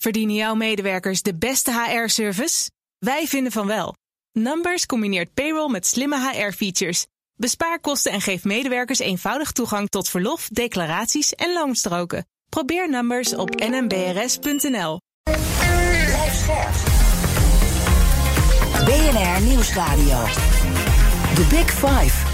Verdienen jouw medewerkers de beste HR-service? Wij vinden van wel. Numbers combineert payroll met slimme HR-features. Bespaar kosten en geef medewerkers eenvoudig toegang tot verlof, declaraties en loonstroken. Probeer Numbers op nmbrs.nl. BNR Nieuwsradio. The Big Five.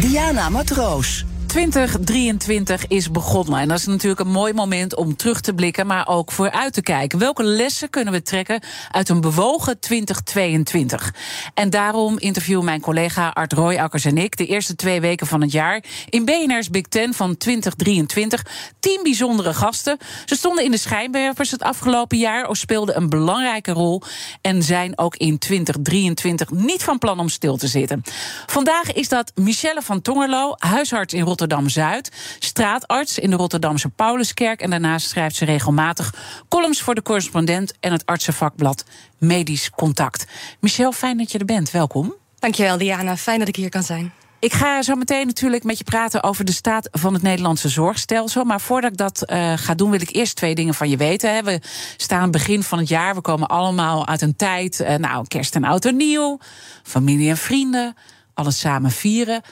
Diana Matroos. 2023 is begonnen. En dat is natuurlijk een mooi moment om terug te blikken, maar ook vooruit te kijken. Welke lessen kunnen we trekken uit een bewogen 2022? En daarom interviewen mijn collega Art Royakkers en ik de eerste twee weken van het jaar in BNR's Big Ten van 2023. Tien bijzondere gasten. Ze stonden in de schijnwerpers het afgelopen jaar of speelden een belangrijke rol en zijn ook in 2023 niet van plan om stil te zitten. Vandaag is dat Michelle van Tongerlo, huisarts in Rotterdam. Rotterdam-Zuid, straatarts in de Rotterdamse Pauluskerk. En daarnaast schrijft ze regelmatig columns voor de correspondent en het artsenvakblad Medisch Contact. Michel, fijn dat je er bent. Welkom. Dankjewel, Diana. Fijn dat ik hier kan zijn. Ik ga zo meteen natuurlijk met je praten over de staat van het Nederlandse zorgstelsel. Maar voordat ik dat uh, ga doen, wil ik eerst twee dingen van je weten. We staan begin van het jaar. We komen allemaal uit een tijd. Uh, nou, kerst en oud en nieuw. Familie en vrienden. Alles samen vieren.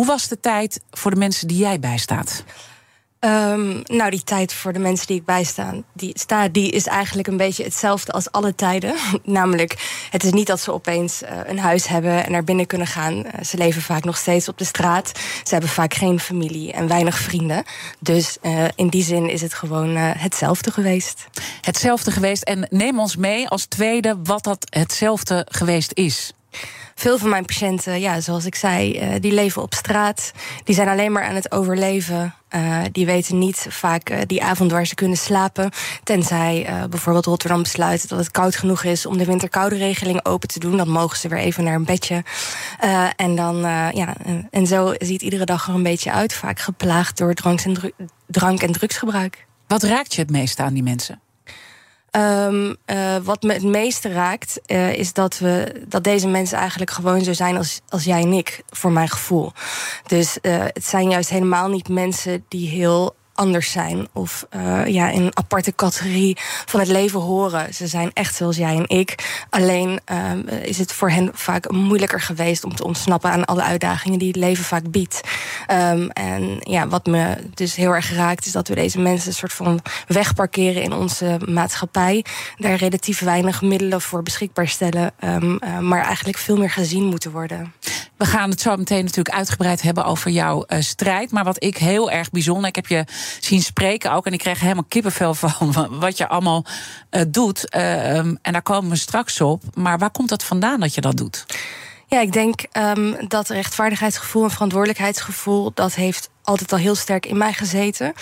Hoe was de tijd voor de mensen die jij bijstaat? Um, nou, die tijd voor de mensen die ik bijsta, die, sta, die is eigenlijk een beetje hetzelfde als alle tijden. Namelijk, het is niet dat ze opeens uh, een huis hebben en naar binnen kunnen gaan. Uh, ze leven vaak nog steeds op de straat. Ze hebben vaak geen familie en weinig vrienden. Dus uh, in die zin is het gewoon hetzelfde geweest. Hetzelfde geweest. En neem ons mee als tweede wat dat hetzelfde geweest is veel van mijn patiënten, ja, zoals ik zei, uh, die leven op straat. Die zijn alleen maar aan het overleven. Uh, die weten niet vaak uh, die avond waar ze kunnen slapen. Tenzij bijvoorbeeld Rotterdam besluit dat het koud genoeg is om de winterkoude regeling open te doen. Dan mogen ze weer even naar een bedje. en dan, ja, en zo ziet iedere dag er een beetje uit. Vaak geplaagd door drank en, drank en drugsgebruik. Wat raakt je het meest aan die mensen? Um, uh, wat me het meeste raakt, uh, is dat, we, dat deze mensen eigenlijk gewoon zo zijn als, als jij en ik, voor mijn gevoel. Dus uh, het zijn juist helemaal niet mensen die heel anders zijn of uh, ja, in een aparte categorie van het leven horen. Ze zijn echt zoals jij en ik. Alleen um, is het voor hen vaak moeilijker geweest om te ontsnappen aan alle uitdagingen die het leven vaak biedt. Um, en ja, wat me dus heel erg raakt, is dat we deze mensen een soort van wegparkeren in onze maatschappij. Daar relatief weinig middelen voor beschikbaar stellen, um, uh, maar eigenlijk veel meer gezien moeten worden. We gaan het zo meteen natuurlijk uitgebreid hebben over jouw strijd. Maar wat ik heel erg bijzonder, ik heb je zien spreken ook. En ik kreeg helemaal kippenvel van wat je allemaal uh, doet. Uh, um, en daar komen we straks op. Maar waar komt dat vandaan dat je dat doet? Ja, ik denk um, dat rechtvaardigheidsgevoel en verantwoordelijkheidsgevoel... dat heeft altijd al heel sterk in mij gezeten.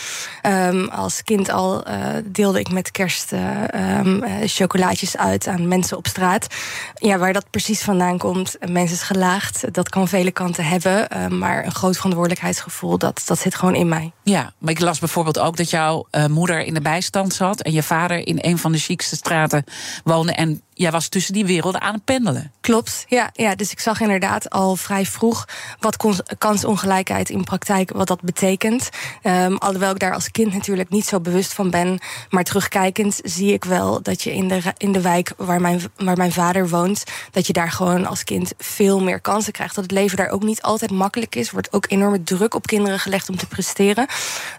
Um, als kind al uh, deelde ik met kerst uh, um, chocolaatjes uit aan mensen op straat. Ja, waar dat precies vandaan komt, mensen is gelaagd. Dat kan vele kanten hebben. maar een groot verantwoordelijkheidsgevoel, dat, dat zit gewoon in mij. Ja, maar ik las bijvoorbeeld ook dat jouw moeder in de bijstand zat... en je vader in een van de chicste straten woonde... en jij was tussen die werelden aan het pendelen. Klopt, ja. ja dus ik zag inderdaad al vrij vroeg... wat kansongelijkheid in praktijk... wat dat betekent. Um, alhoewel ik daar als kind natuurlijk niet zo bewust van ben. Maar terugkijkend zie ik wel dat je in de, in de wijk waar mijn, waar mijn vader woont... dat je daar gewoon als kind veel meer kansen krijgt. Dat het leven daar ook niet altijd makkelijk is. Er wordt ook enorme druk op kinderen gelegd om te presteren.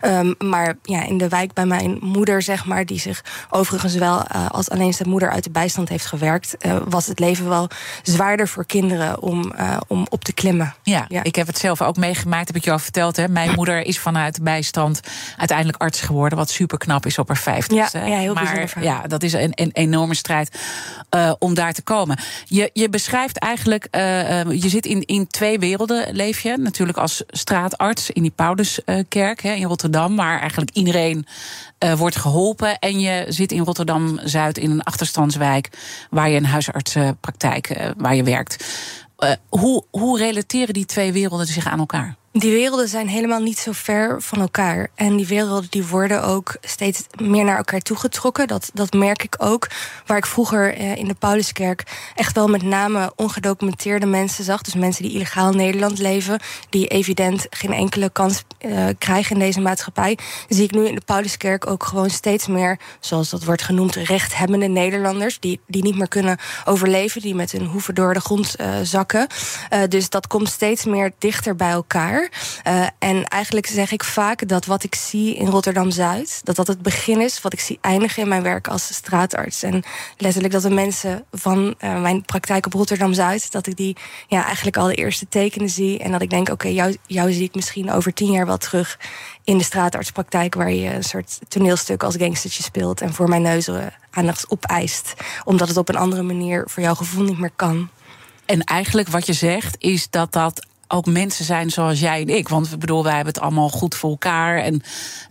Um, maar ja, in de wijk bij mijn moeder, zeg maar... die zich overigens wel uh, als alleenstaande moeder uit de bijstand heeft gewerkt... Uh, was het leven wel zwaarder voor kinderen om, uh, om op te klimmen. Ja, ja, ik heb het zelf ook meegemaakt, heb ik je al verteld. Hè? Mijn moeder is vanuit bijstand uiteindelijk arts geworden. Wat super knap is op haar vijftigste. Ja, ja, heel maar ja, dat is een, een enorme strijd uh, om daar te komen. Je, je beschrijft eigenlijk, uh, je zit in, in twee werelden, leef je. Natuurlijk als straatarts in die Pauluskerk in Rotterdam, waar eigenlijk iedereen uh, wordt geholpen. En je zit in Rotterdam Zuid in een achterstandswijk waar je een huisartsenpraktijk waar je werkt. Uh, hoe, hoe relateren die twee werelden zich aan elkaar? Die werelden zijn helemaal niet zo ver van elkaar. En die werelden die worden ook steeds meer naar elkaar toegetrokken. Dat, dat merk ik ook. Waar ik vroeger eh, in de Pauluskerk echt wel met name ongedocumenteerde mensen zag. Dus mensen die illegaal in Nederland leven. Die evident geen enkele kans uh, krijgen in deze maatschappij. Zie ik nu in de Pauluskerk ook gewoon steeds meer, zoals dat wordt genoemd, rechthebbende Nederlanders. Die, die niet meer kunnen overleven. Die met hun hoeven door de grond uh, zakken. dus dat komt steeds meer dichter bij elkaar. Uh, en eigenlijk zeg ik vaak dat wat ik zie in Rotterdam Zuid, dat dat het begin is wat ik zie eindigen in mijn werk als straatarts. En letterlijk dat de mensen van uh, mijn praktijk op Rotterdam Zuid, dat ik die ja, eigenlijk al de eerste tekenen zie. En dat ik denk, oké, jou, jou zie ik misschien over tien jaar wel terug in de straatartspraktijk, waar je een soort toneelstuk als gangstertje speelt en voor mijn neus uh, aandacht opeist. Omdat het op een andere manier voor jouw gevoel niet meer kan. En eigenlijk wat je zegt, is dat dat ook mensen zijn zoals jij en ik. Want we bedoel, wij hebben het allemaal goed voor elkaar. En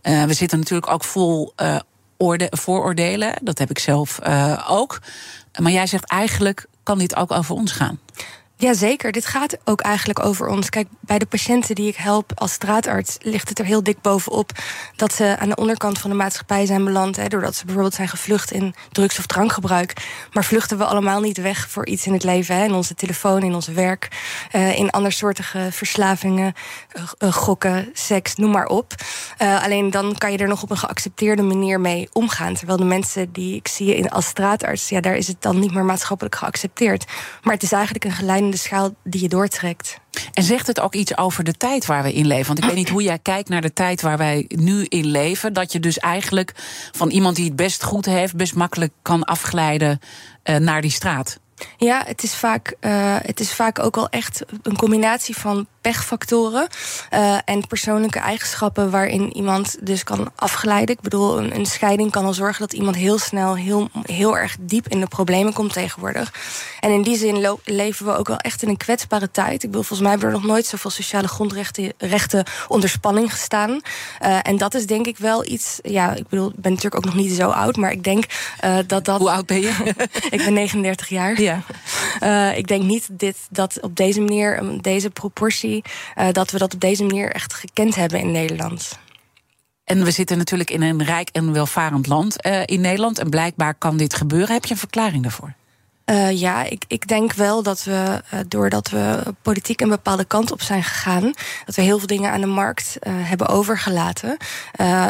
uh, we zitten natuurlijk ook vol uh, orde, vooroordelen. Dat heb ik zelf uh, ook. Maar jij zegt eigenlijk kan dit ook over ons gaan. Jazeker, dit gaat ook eigenlijk over ons. Kijk, bij de patiënten die ik help als straatarts ligt het er heel dik bovenop dat ze aan de onderkant van de maatschappij zijn beland. Hè, doordat ze bijvoorbeeld zijn gevlucht in drugs- of drankgebruik. Maar vluchten we allemaal niet weg voor iets in het leven. Hè, in onze telefoon, in ons werk, uh, in andersoortige verslavingen, uh, gokken, seks, noem maar op. Alleen dan kan je er nog op een geaccepteerde manier mee omgaan. Terwijl de mensen die ik zie als straatarts, ja, daar is het dan niet meer maatschappelijk geaccepteerd. Maar het is eigenlijk een geleidende de schaal die je doortrekt. En zegt het ook iets over de tijd waar we in leven? Want ik weet niet hoe jij kijkt naar de tijd waar wij nu in leven. Dat je dus eigenlijk van iemand die het best goed heeft, best makkelijk kan afglijden uh, naar die straat. Ja, het is, vaak, uh, het is vaak ook al echt een combinatie van pechfactoren uh, en persoonlijke eigenschappen waarin iemand dus kan afglijden. Ik bedoel, een, een, scheiding kan al zorgen dat iemand heel snel heel, heel erg diep in de problemen komt tegenwoordig. En in die zin leven we ook wel echt in een kwetsbare tijd. Ik bedoel, volgens mij hebben er nog nooit zoveel sociale grondrechten rechten onder spanning gestaan. Uh, en dat is denk ik wel iets. Ja, ik bedoel, ik ben natuurlijk ook nog niet zo oud, maar ik denk dat dat. Hoe oud ben je? ik ben 39 jaar. Ja. Uh, ik denk niet dit, dat op deze manier, deze proportie, uh, dat we dat op deze manier echt gekend hebben in Nederland. En we zitten natuurlijk in een rijk en welvarend land uh, in Nederland. En blijkbaar kan dit gebeuren. Heb je een verklaring daarvoor? Uh, ja, ik, ik denk wel dat we, uh, doordat we politiek een bepaalde kant op zijn gegaan, dat we heel veel dingen aan de markt uh, hebben overgelaten.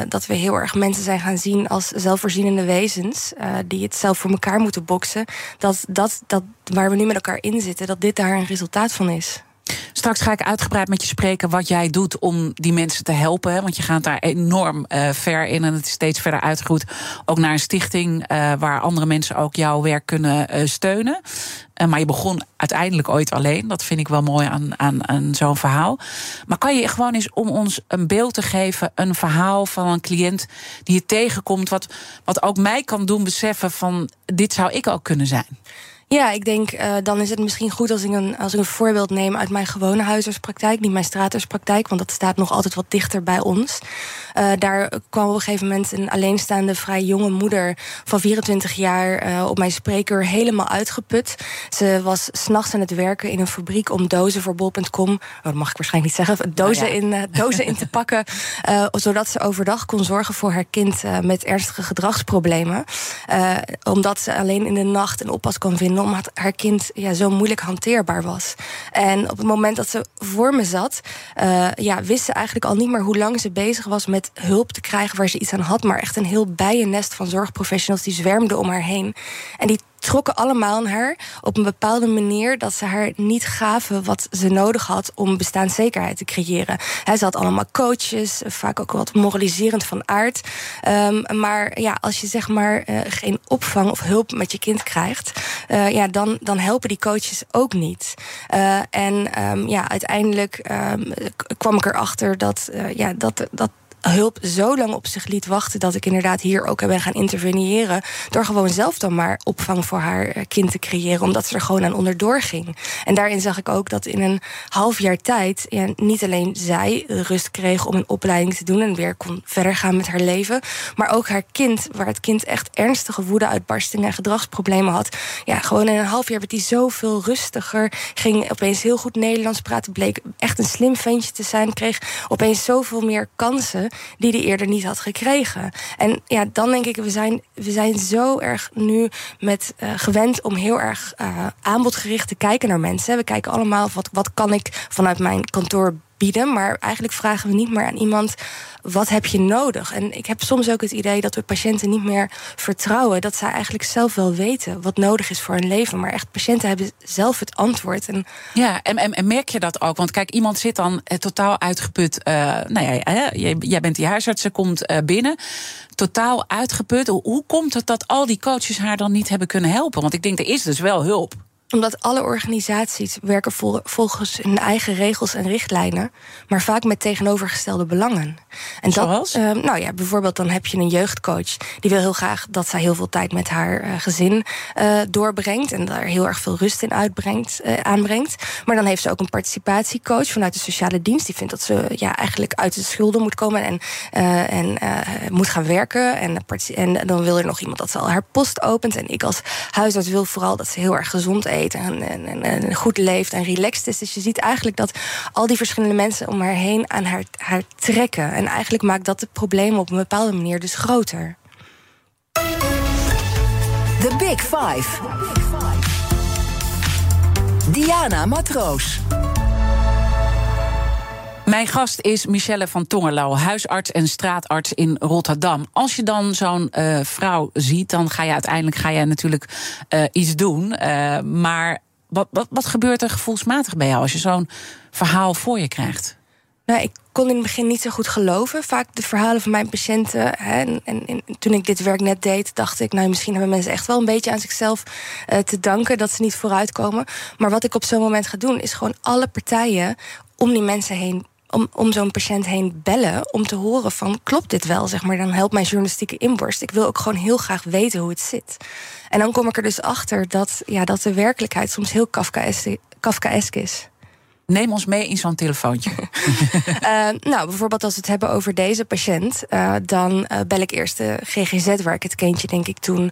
dat we heel erg mensen zijn gaan zien als zelfvoorzienende wezens, die het zelf voor elkaar moeten boksen. Dat, dat, dat waar we nu met elkaar in zitten, dat dit daar een resultaat van is. Straks ga ik uitgebreid met je spreken wat jij doet om die mensen te helpen. Want je gaat daar enorm uh, ver in en het is steeds verder uitgegroeid. Ook naar een stichting uh, waar andere mensen ook jouw werk kunnen uh, steunen. maar je begon uiteindelijk ooit alleen. Dat vind ik wel mooi aan, aan, aan zo'n verhaal. Maar kan je gewoon eens om ons een beeld te geven, een verhaal van een cliënt die je tegenkomt, wat, wat ook mij kan doen beseffen van dit zou ik ook kunnen zijn? Ja, ik denk uh, dan is het misschien goed als ik, een, als ik een voorbeeld neem uit mijn gewone huisartspraktijk, niet mijn straatartspraktijk, want dat staat nog altijd wat dichter bij ons. Uh, daar kwam op een gegeven moment een alleenstaande, vrij jonge moeder van 24 jaar uh, op mijn spreekuur helemaal uitgeput. Ze was s'nachts aan het werken in een fabriek om dozen voor bol.com, oh, dat mag ik waarschijnlijk niet zeggen, dozen, oh, ja. in, dozen in te pakken, zodat ze overdag kon zorgen voor haar kind met ernstige gedragsproblemen. omdat ze alleen in de nacht een oppas kon vinden omdat haar kind ja, zo moeilijk hanteerbaar was. En op het moment dat ze voor me zat, uh, ja, wist ze eigenlijk al niet meer hoe lang ze bezig was met hulp te krijgen waar ze iets aan had. Maar echt een heel bijennest van zorgprofessionals die zwermden om haar heen. En die trokken allemaal aan haar op een bepaalde manier dat ze haar niet gaven wat ze nodig had om bestaanszekerheid te creëren. He, ze had allemaal coaches, vaak ook wat moraliserend van aard. Um, maar ja, als je zeg maar uh, geen opvang of hulp met je kind krijgt, uh, ja, dan, dan helpen die coaches ook niet. Uh, en um, ja, uiteindelijk um, kwam ik erachter dat, ja, dat, dat hulp zo lang op zich liet wachten dat ik inderdaad hier ook ben gaan interveneren. Door gewoon zelf dan maar opvang voor haar eh, kind te creëren, omdat ze er gewoon aan onderdoor ging. En daarin zag ik ook dat in een half jaar tijd niet alleen zij rust kreeg om een opleiding te doen en weer kon verder gaan met haar leven, maar ook haar kind, waar het kind echt ernstige woede-uitbarstingen en gedragsproblemen had. Ja, gewoon in een half jaar werd hij zoveel rustiger, ging opeens heel goed Nederlands praten, bleek echt een slim ventje te zijn, kreeg opeens zoveel meer kansen die hij eerder niet had gekregen. En ja, dan denk ik, we zijn, we zijn zo erg nu met uh, gewend om heel erg uh, aanbodgericht te kijken naar mensen. We kijken allemaal wat, wat kan ik vanuit mijn kantoor bieden. Maar eigenlijk vragen we niet meer aan iemand: wat heb je nodig? En ik heb soms ook het idee dat we patiënten niet meer vertrouwen. Dat zij eigenlijk zelf wel weten wat nodig is voor hun leven. Maar echt, patiënten hebben zelf het antwoord. En ja, en, en, en merk je dat ook? Want kijk, iemand zit dan eh, totaal uitgeput. Uh, nou ja, jij, bent die huisarts, ze komt uh, binnen. Totaal uitgeput. Hoe komt het dat al die coaches haar dan niet hebben kunnen helpen? Want ik denk, er is dus wel hulp omdat alle organisaties werken volgens hun eigen regels en richtlijnen, maar vaak met tegenovergestelde belangen. En Zoals? Dat, uh, nou ja, bijvoorbeeld dan heb je een jeugdcoach die wil heel graag dat zij heel veel tijd met haar uh, gezin uh, doorbrengt en daar heel erg veel rust in uitbrengt, aanbrengt. Maar dan heeft ze ook een participatiecoach vanuit de sociale dienst die vindt dat ze ja, eigenlijk uit de schulden moet komen en, en moet gaan werken. En, en dan wil er nog iemand dat ze al haar post opent. En ik als huisarts wil vooral dat ze heel erg gezond eet en, en, goed leeft en relaxed is. Dus je ziet eigenlijk dat al die verschillende mensen om haar heen aan haar, haar trekken. En eigenlijk maakt dat de problemen op een bepaalde manier dus groter. The Big Five. Diana Matroos. Mijn gast is Michelle van Tongerlauw, huisarts en straatarts in Rotterdam. Als je dan zo'n uh, vrouw ziet, dan ga je uiteindelijk ga je natuurlijk uh, iets doen. Uh, maar wat, wat, wat gebeurt er gevoelsmatig bij jou als je zo'n verhaal voor je krijgt? Nou, ik kon in het begin niet zo goed geloven. Vaak de verhalen van mijn patiënten. Hè, en, en, en, toen ik dit werk net deed, dacht ik, nou, misschien hebben mensen echt wel een beetje aan zichzelf te danken dat ze niet vooruitkomen. Maar wat ik op zo'n moment ga doen, is gewoon alle partijen om die mensen heen om, om zo'n patiënt heen bellen om te horen van klopt dit wel, zeg maar. Dan helpt mijn journalistieke inborst. Ik wil ook gewoon heel graag weten hoe het zit. En dan kom ik er dus achter dat, ja, dat de werkelijkheid soms heel Kafkaesk is. Neem ons mee in zo'n telefoontje. uh, nou, bijvoorbeeld als we het hebben over deze patiënt, uh, dan uh, bel ik eerst de GGZ, waar ik het kindje, denk ik, toen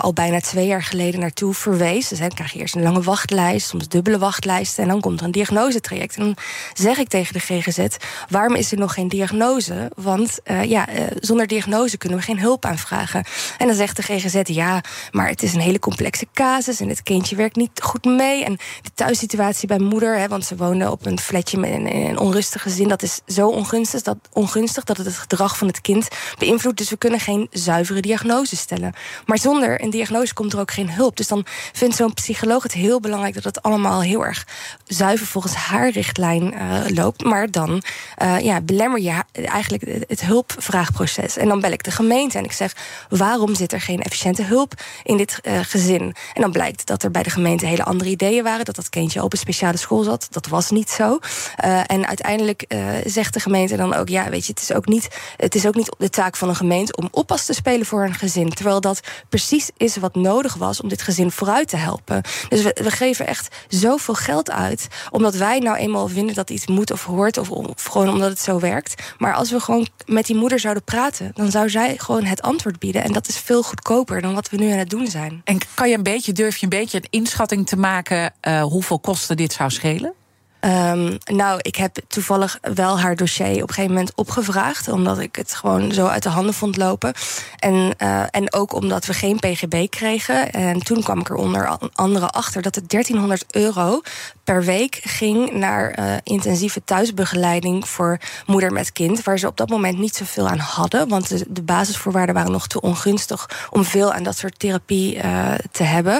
al bijna twee jaar geleden naartoe verwees. Dus dan krijg je eerst een lange wachtlijst, soms dubbele wachtlijsten, en dan komt er een diagnosetraject. En dan zeg ik tegen de GGZ: waarom is er nog geen diagnose? Want ja, zonder diagnose kunnen we geen hulp aanvragen. En dan zegt de GGZ: ja, maar het is een hele complexe casus en het kindje werkt niet goed mee. En de thuissituatie bij moeder, hè, want ze op een flatje met een, een onrustig gezin. Dat is zo ongunstig dat, ongunstig dat het het gedrag van het kind beïnvloedt. Dus we kunnen geen zuivere diagnose stellen. Maar zonder een diagnose komt er ook geen hulp. Dus dan vindt zo'n psycholoog het heel belangrijk dat het allemaal heel erg zuiver volgens haar richtlijn uh, loopt. Maar dan uh, ja, belemmer je eigenlijk het hulpvraagproces. En dan bel ik de gemeente en ik zeg: waarom zit er geen efficiënte hulp in dit uh, gezin? En dan blijkt dat er bij de gemeente hele andere ideeën waren. Dat dat kindje op een speciale school zat. Dat was was niet zo. Uh, en uiteindelijk uh, zegt de gemeente dan ook: ja, weet je, het is ook, niet, het is ook niet de taak van een gemeente om oppas te spelen voor een gezin. Terwijl dat precies is wat nodig was om dit gezin vooruit te helpen. Dus we, geven echt zoveel geld uit, omdat wij nou eenmaal vinden dat iets moet of hoort, of, gewoon omdat het zo werkt. Maar als we gewoon met die moeder zouden praten, dan zou zij gewoon het antwoord bieden. En dat is veel goedkoper dan wat we nu aan het doen zijn. En kan je een beetje, durf je een beetje een inschatting te maken uh, hoeveel kosten dit zou schelen? Um, nou, ik heb toevallig wel haar dossier op een gegeven moment opgevraagd. Omdat ik het gewoon zo uit de handen vond lopen. En, uh, en ook omdat we geen PGB kregen. En toen kwam ik er onder andere achter dat het 1300 euro per week ging naar uh, intensieve thuisbegeleiding voor moeder met kind. Waar ze op dat moment niet zoveel aan hadden. Want de, de basisvoorwaarden waren nog te ongunstig om veel aan dat soort therapie uh, te hebben.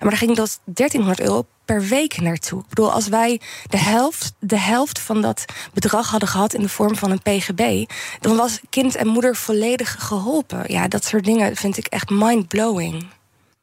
Maar daar ging dat 1300 euro per week naartoe. Ik bedoel, als wij de helft, de helft van dat bedrag hadden gehad in de vorm van een PGB, dan was kind en moeder volledig geholpen. Ja, dat soort dingen vind ik echt mind-blowing.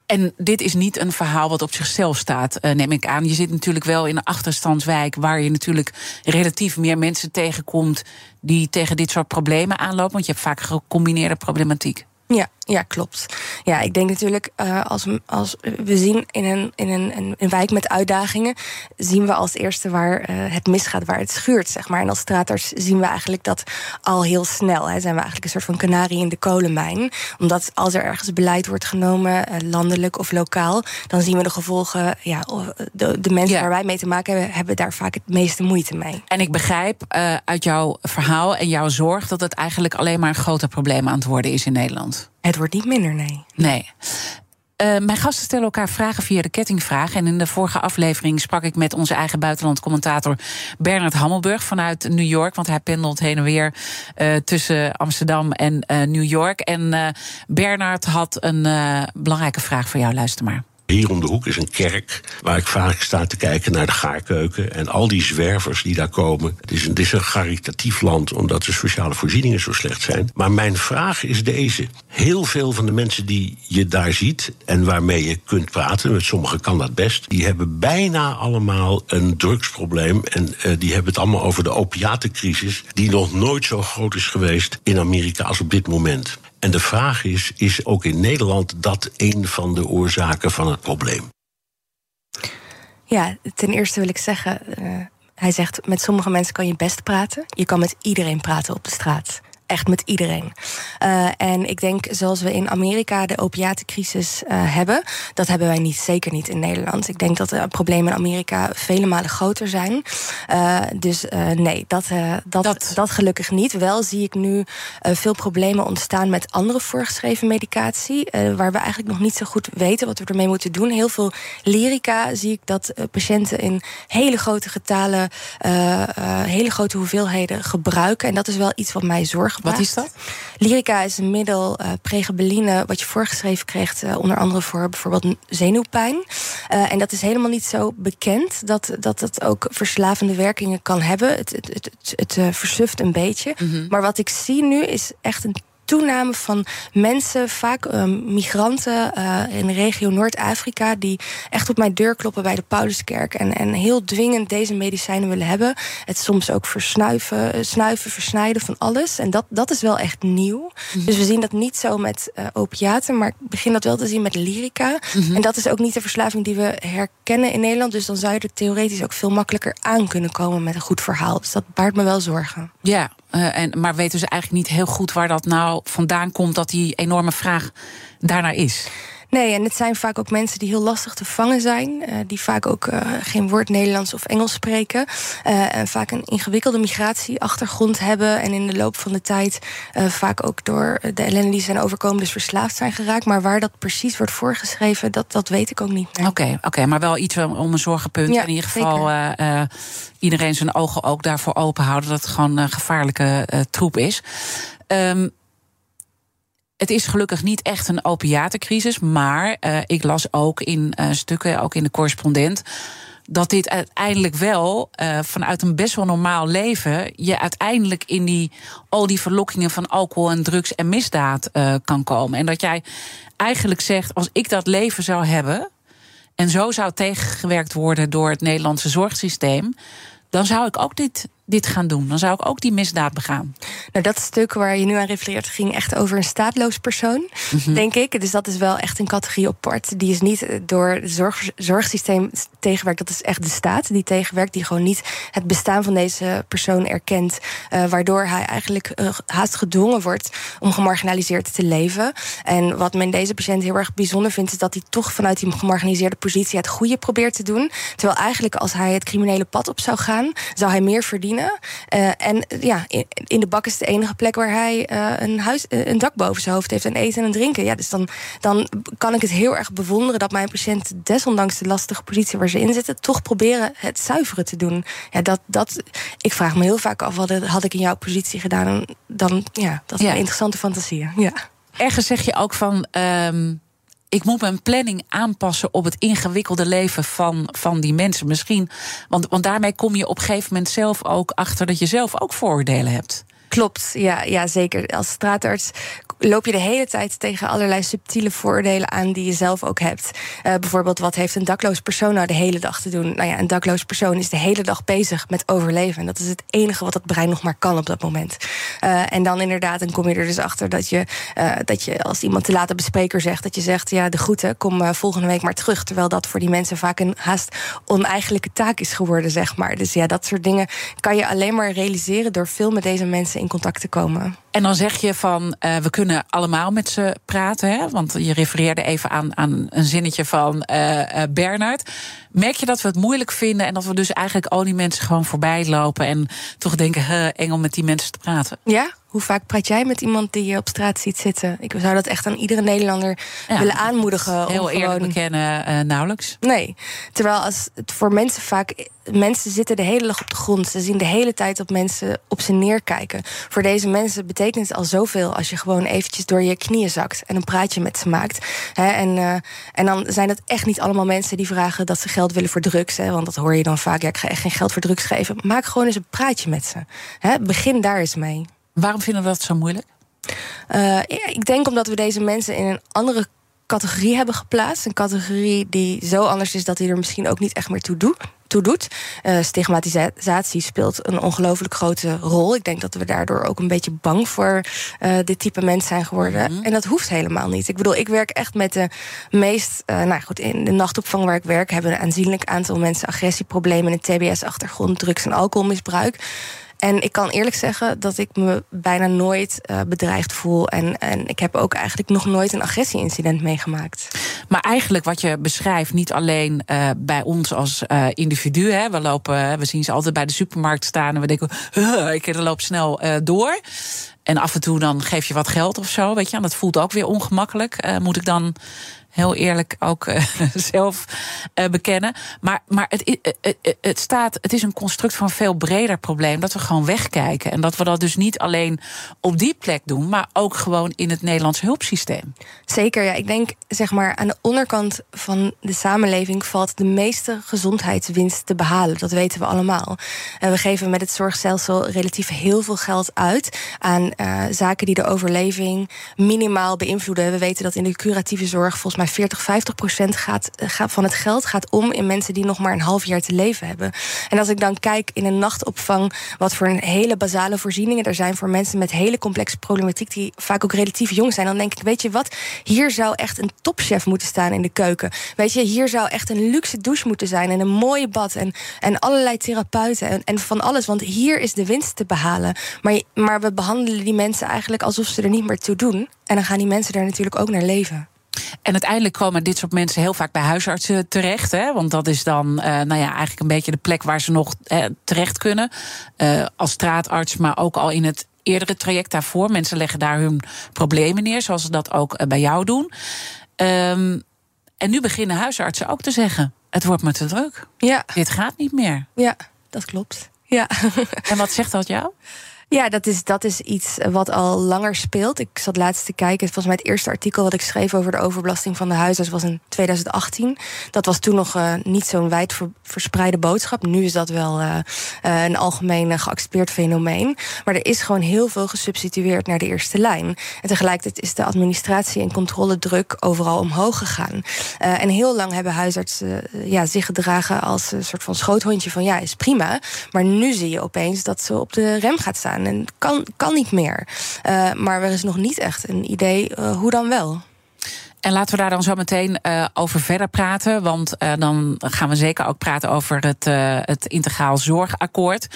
En dit is niet een verhaal wat op zichzelf staat, uh, neem ik aan. Je zit natuurlijk wel in een achterstandswijk waar je natuurlijk relatief meer mensen tegenkomt die tegen dit soort problemen aanlopen. Want je hebt vaak gecombineerde problematiek. Ja, ja, klopt. Ja, ik denk natuurlijk, uh, als, als we zien in een, in een, een wijk met uitdagingen, zien we als eerste waar uh, het misgaat, waar het schuurt, zeg maar. En als straatarts zien we eigenlijk dat al heel snel. Hè, zijn we eigenlijk een soort van kanarie in de kolenmijn. Omdat als er ergens beleid wordt genomen, uh, landelijk of lokaal, dan zien we de gevolgen, ja, de, de mensen ja. waar wij mee te maken hebben, hebben daar vaak het meeste moeite mee. En ik begrijp uit jouw verhaal en jouw zorg dat het eigenlijk alleen maar een groter probleem aan het worden is in Nederland. Het wordt niet minder, nee. Nee. Uh, mijn gasten stellen elkaar vragen via de kettingvraag. En in de vorige aflevering sprak ik met onze eigen buitenlandcommentator Bernard Hammelburg vanuit New York. Want hij pendelt heen en weer uh, tussen Amsterdam en uh, New York. En Bernard had een belangrijke vraag voor jou. Luister maar. Hier om de hoek is een kerk waar ik vaak sta te kijken naar de gaarkeuken. En al die zwervers die daar komen. Het is een, het caritatief land omdat de sociale voorzieningen zo slecht zijn. Maar mijn vraag is deze. Heel veel van de mensen die je daar ziet en waarmee je kunt praten, met sommigen kan dat best, die hebben bijna allemaal een drugsprobleem. En uh, die hebben het allemaal over de opiatencrisis, die nog nooit zo groot is geweest in Amerika als op dit moment. En de vraag is: is ook in Nederland dat een van de oorzaken van het probleem? Ja, ten eerste wil ik zeggen. Uh, hij zegt: met sommige mensen kan je best praten. Je kan met iedereen praten op de straat echt met iedereen. Uh, en ik denk, zoals we in Amerika de opiatencrisis uh, hebben, dat hebben wij niet, zeker niet in Nederland. Ik denk dat de problemen in Amerika vele malen groter zijn. Uh, dus nee, dat, dat, dat, dat... gelukkig niet. Wel zie ik nu veel problemen ontstaan met andere voorgeschreven medicatie, waar we eigenlijk nog niet zo goed weten wat we ermee moeten doen. Heel veel lyrica zie ik dat patiënten in hele grote getalen, hele grote hoeveelheden gebruiken. En dat is wel iets wat mij zorgt wat is dat? Lyrica is een middel, uh, pregabaline, wat je voorgeschreven krijgt, uh, onder andere voor bijvoorbeeld zenuwpijn. Uh, en dat is helemaal niet zo bekend dat, dat het ook verslavende werkingen kan hebben. Het, het, het, het, het versuft een beetje. Mm -hmm. Maar wat ik zie nu is echt een toename van mensen, vaak uh, migranten uh, in de regio Noord-Afrika, die echt op mijn deur kloppen bij de Pauluskerk en, en heel dwingend deze medicijnen willen hebben. Het soms ook versnuiven, snuiven, versnijden van alles. En dat, dat is wel echt nieuw. Mm -hmm. Dus we zien dat niet zo met uh, opiaten, maar ik begin dat wel te zien met lyrica. Mm -hmm. En dat is ook niet de verslaving die we herkennen in Nederland. Dus dan zou je er theoretisch ook veel makkelijker aan kunnen komen met een goed verhaal. Dus dat baart me wel zorgen. Ja, uh, en, maar weten ze eigenlijk niet heel goed waar dat nou vandaan komt dat die enorme vraag daarnaar is? Nee, en het zijn vaak ook mensen die heel lastig te vangen zijn. Uh, die vaak ook uh, geen woord Nederlands of Engels spreken. Uh, en vaak een ingewikkelde migratieachtergrond hebben. En in de loop van de tijd vaak ook door de ellende die zijn overkomen, dus verslaafd zijn geraakt. Maar waar dat precies wordt voorgeschreven, dat, dat weet ik ook niet. Oké, oké, okay, maar wel iets om een zorgenpunt. Ja, in ieder geval iedereen zijn ogen ook daarvoor open houden dat het gewoon een gevaarlijke troep is. Um, het is gelukkig niet echt een opiatencrisis, maar uh, ik las ook in uh, stukken, ook in de correspondent dat dit uiteindelijk wel uh, vanuit een best wel normaal leven je uiteindelijk in die al die verlokkingen van alcohol en drugs en misdaad kan komen. En dat jij eigenlijk zegt: als ik dat leven zou hebben en zo zou tegengewerkt worden door het Nederlandse zorgsysteem, dan zou ik ook dit dit gaan doen? Dan zou ik ook die misdaad begaan. Nou, dat stuk waar je nu aan refereert ging echt over een staatloos persoon, mm -hmm. denk ik. Dus dat is wel echt een categorie apart. Die is niet door het zorg, zorgsysteem tegenwerkt. Dat is echt de staat die tegenwerkt. Die gewoon niet het bestaan van deze persoon erkent. Uh, waardoor hij eigenlijk uh, haast gedwongen wordt om gemarginaliseerd te leven. En wat men deze patiënt heel erg bijzonder vindt, is dat hij toch vanuit die gemarginaliseerde positie het goede probeert te doen. Terwijl eigenlijk als hij het criminele pad op zou gaan, zou hij meer verdienen. Uh, en ja, in, in, de bak is de enige plek waar hij uh, een, huis, een dak boven zijn hoofd heeft en eten en drinken. Ja, dus dan, dan kan ik het heel erg bewonderen dat mijn patiënten, desondanks de lastige positie waar ze in zitten, toch proberen het zuiveren te doen. Ja, dat, dat, ik vraag me heel vaak af, wat had ik in jouw positie gedaan? Dan, ja, dat is ja. een interessante fantasie. Ja. Ergens zeg je ook van. Um ik moet mijn planning aanpassen op het ingewikkelde leven van, van die mensen. Misschien, want, want daarmee kom je op een gegeven moment zelf ook achter dat je zelf ook vooroordelen hebt. Klopt, ja, ja, zeker. Als straatarts loop je de hele tijd tegen allerlei subtiele voordelen aan die je zelf ook hebt. Uh, bijvoorbeeld, wat heeft een dakloos persoon nou de hele dag te doen? Nou ja, een dakloos persoon is de hele dag bezig met overleven. En dat is het enige wat het brein nog maar kan op dat moment. Uh, en dan inderdaad, dan kom je er dus achter dat je, uh, dat je als iemand te late bespreker zegt, dat je zegt, ja, de groeten, kom volgende week maar terug. Terwijl dat voor die mensen vaak een haast oneigenlijke taak is geworden, zeg maar. Dus ja, dat soort dingen kan je alleen maar realiseren door veel met deze mensen in contact te komen. En dan zeg je van, uh, we kunnen allemaal met ze praten. Hè? Want je refereerde even aan, aan een zinnetje van uh, uh, Bernard. Merk je dat we het moeilijk vinden en dat we dus eigenlijk al die mensen gewoon voorbij lopen en toch denken, huh, eng om met die mensen te praten? Ja, hoe vaak praat jij met iemand die je op straat ziet zitten? Ik zou dat echt aan iedere Nederlander ja, willen aanmoedigen. Heel om eerlijk gewoon... bekennen, uh, nauwelijks. Nee. Terwijl als het voor mensen vaak. Mensen zitten de hele dag op de grond. Ze zien de hele tijd op mensen op ze neerkijken. Voor deze mensen betekent het al zoveel als je gewoon eventjes door je knieën zakt en een praatje met ze maakt. He, en, uh, en dan zijn het echt niet allemaal mensen die vragen dat ze geld willen voor drugs. Hè, want dat hoor je dan vaak. Ja, ik ga echt geen geld voor drugs geven. Maak gewoon eens een praatje met ze. He, begin daar eens mee. Waarom vinden we dat zo moeilijk? Uh, ik denk omdat we deze mensen in een andere categorie hebben geplaatst. Een categorie die zo anders is dat hij er misschien ook niet echt meer toe doet. Toe doet. Uh, stigmatisatie speelt een ongelooflijk grote rol. Ik denk dat we daardoor ook een beetje bang voor uh, dit type mens zijn geworden. Mm -hmm. En dat hoeft helemaal niet. Ik bedoel, ik werk echt met de meest. Uh, nou goed, in de nachtopvang waar ik werk hebben een aanzienlijk aantal mensen agressieproblemen, een TBS-achtergrond, drugs- en alcoholmisbruik. En ik kan eerlijk zeggen dat ik me bijna nooit uh, bedreigd voel. En, en ik heb ook eigenlijk nog nooit een agressieincident meegemaakt. Maar eigenlijk wat je beschrijft, niet alleen uh, bij ons als uh, individu. Hè, we, lopen, we zien ze altijd bij de supermarkt staan en we denken, ik loop snel door. En af en toe dan geef je wat geld of zo, weet je. En dat voelt ook weer ongemakkelijk. moet ik dan heel eerlijk ook uh, zelf uh, bekennen. Maar, maar het, het, het, staat, het is een construct van een veel breder probleem. Dat we gewoon wegkijken. En dat we dat dus niet alleen op die plek doen, maar ook gewoon in het Nederlands hulpsysteem. Zeker, ja. Ik denk, zeg maar, aan de onderkant van de samenleving valt de meeste gezondheidswinst te behalen. Dat weten we allemaal. En we geven met het zorgstelsel relatief heel veel geld uit aan zaken die de overleving minimaal beïnvloeden. We weten dat in de curatieve zorg volgens mij maar 40, 50 procent gaat, gaat, van het geld gaat om in mensen die nog maar een half jaar te leven hebben. En als ik dan kijk in een nachtopvang, wat voor een hele basale voorzieningen er zijn voor mensen met hele complexe problematiek, die vaak ook relatief jong zijn, dan denk ik, weet je wat, hier zou echt een topchef moeten staan in de keuken. Weet je, hier zou echt een luxe douche moeten zijn en een mooie bad en, en allerlei therapeuten en, en van alles. Want hier is de winst te behalen. Maar, maar we behandelen die mensen eigenlijk alsof ze er niet meer toe doen. En dan gaan die mensen daar natuurlijk ook naar leven. En uiteindelijk komen dit soort mensen heel vaak bij huisartsen terecht. Hè? Want dat is dan uh, nou ja, eigenlijk een beetje de plek waar ze nog uh, terecht kunnen. Uh, als straatarts, maar ook al in het eerdere traject daarvoor. Mensen leggen daar hun problemen neer, zoals ze dat ook bij jou doen. Um, en nu beginnen huisartsen ook te zeggen: het wordt me te druk. Ja. Dit gaat niet meer. Ja, dat klopt. Ja. en wat zegt dat jou? Ja, dat is, dat is iets wat al langer speelt. Ik zat laatst te kijken. Volgens mij het eerste artikel wat ik schreef over de overbelasting van de huisarts was in 2018. Dat was toen nog uh, niet zo'n wijd ver, verspreide boodschap. Nu is dat wel uh, uh, een algemeen geaccepteerd fenomeen. Maar er is gewoon heel veel gesubstitueerd naar de eerste lijn. En tegelijkertijd is de administratie en controledruk overal omhoog gegaan. en heel lang hebben huisartsen ja, zich gedragen als een soort van schoothondje van ja, is prima. Maar nu zie je opeens dat ze op de rem gaat staan. En kan, kan niet meer. Uh, maar er is nog niet echt een idee uh, hoe dan wel. En laten we daar dan zo meteen uh, over verder praten. Want uh, dan gaan we zeker ook praten over het, uh, het integraal zorgakkoord.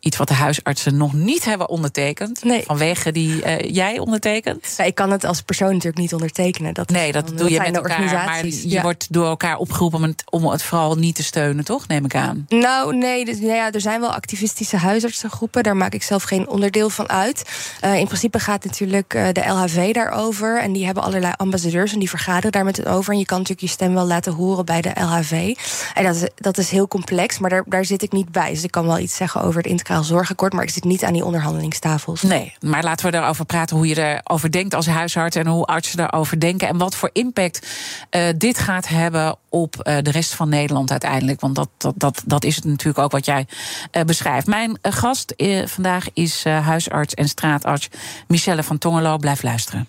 Iets wat de huisartsen nog niet hebben ondertekend. Nee. Vanwege die jij ondertekent. Ja, ik kan het als persoon natuurlijk niet ondertekenen. Dat nee, dat doe je met elkaar. Maar je ja. wordt door elkaar opgeroepen om het, om het, vooral niet te steunen, toch? Neem ik aan. Nou, nee. Dus, nou ja, er zijn wel activistische huisartsengroepen. Daar maak ik zelf geen onderdeel van uit. in principe gaat natuurlijk de LHV daarover. En die hebben allerlei ambassadeurs. En die vergaderen daar met het over. En je kan natuurlijk je stem wel laten horen bij de LHV. En dat is, dat is heel complex, maar daar, daar zit ik niet bij. Dus ik kan wel iets zeggen over het integraal zorgakkoord, maar ik zit niet aan die onderhandelingstafels. Nee, maar laten we erover praten hoe je erover denkt als huisarts en hoe artsen erover denken en wat voor impact uh, dit gaat hebben op uh, de rest van Nederland uiteindelijk. Want dat, dat, dat, dat is het natuurlijk ook wat jij uh, beschrijft. Mijn gast vandaag is huisarts en straatarts Michelle van Tongelo. Blijf luisteren.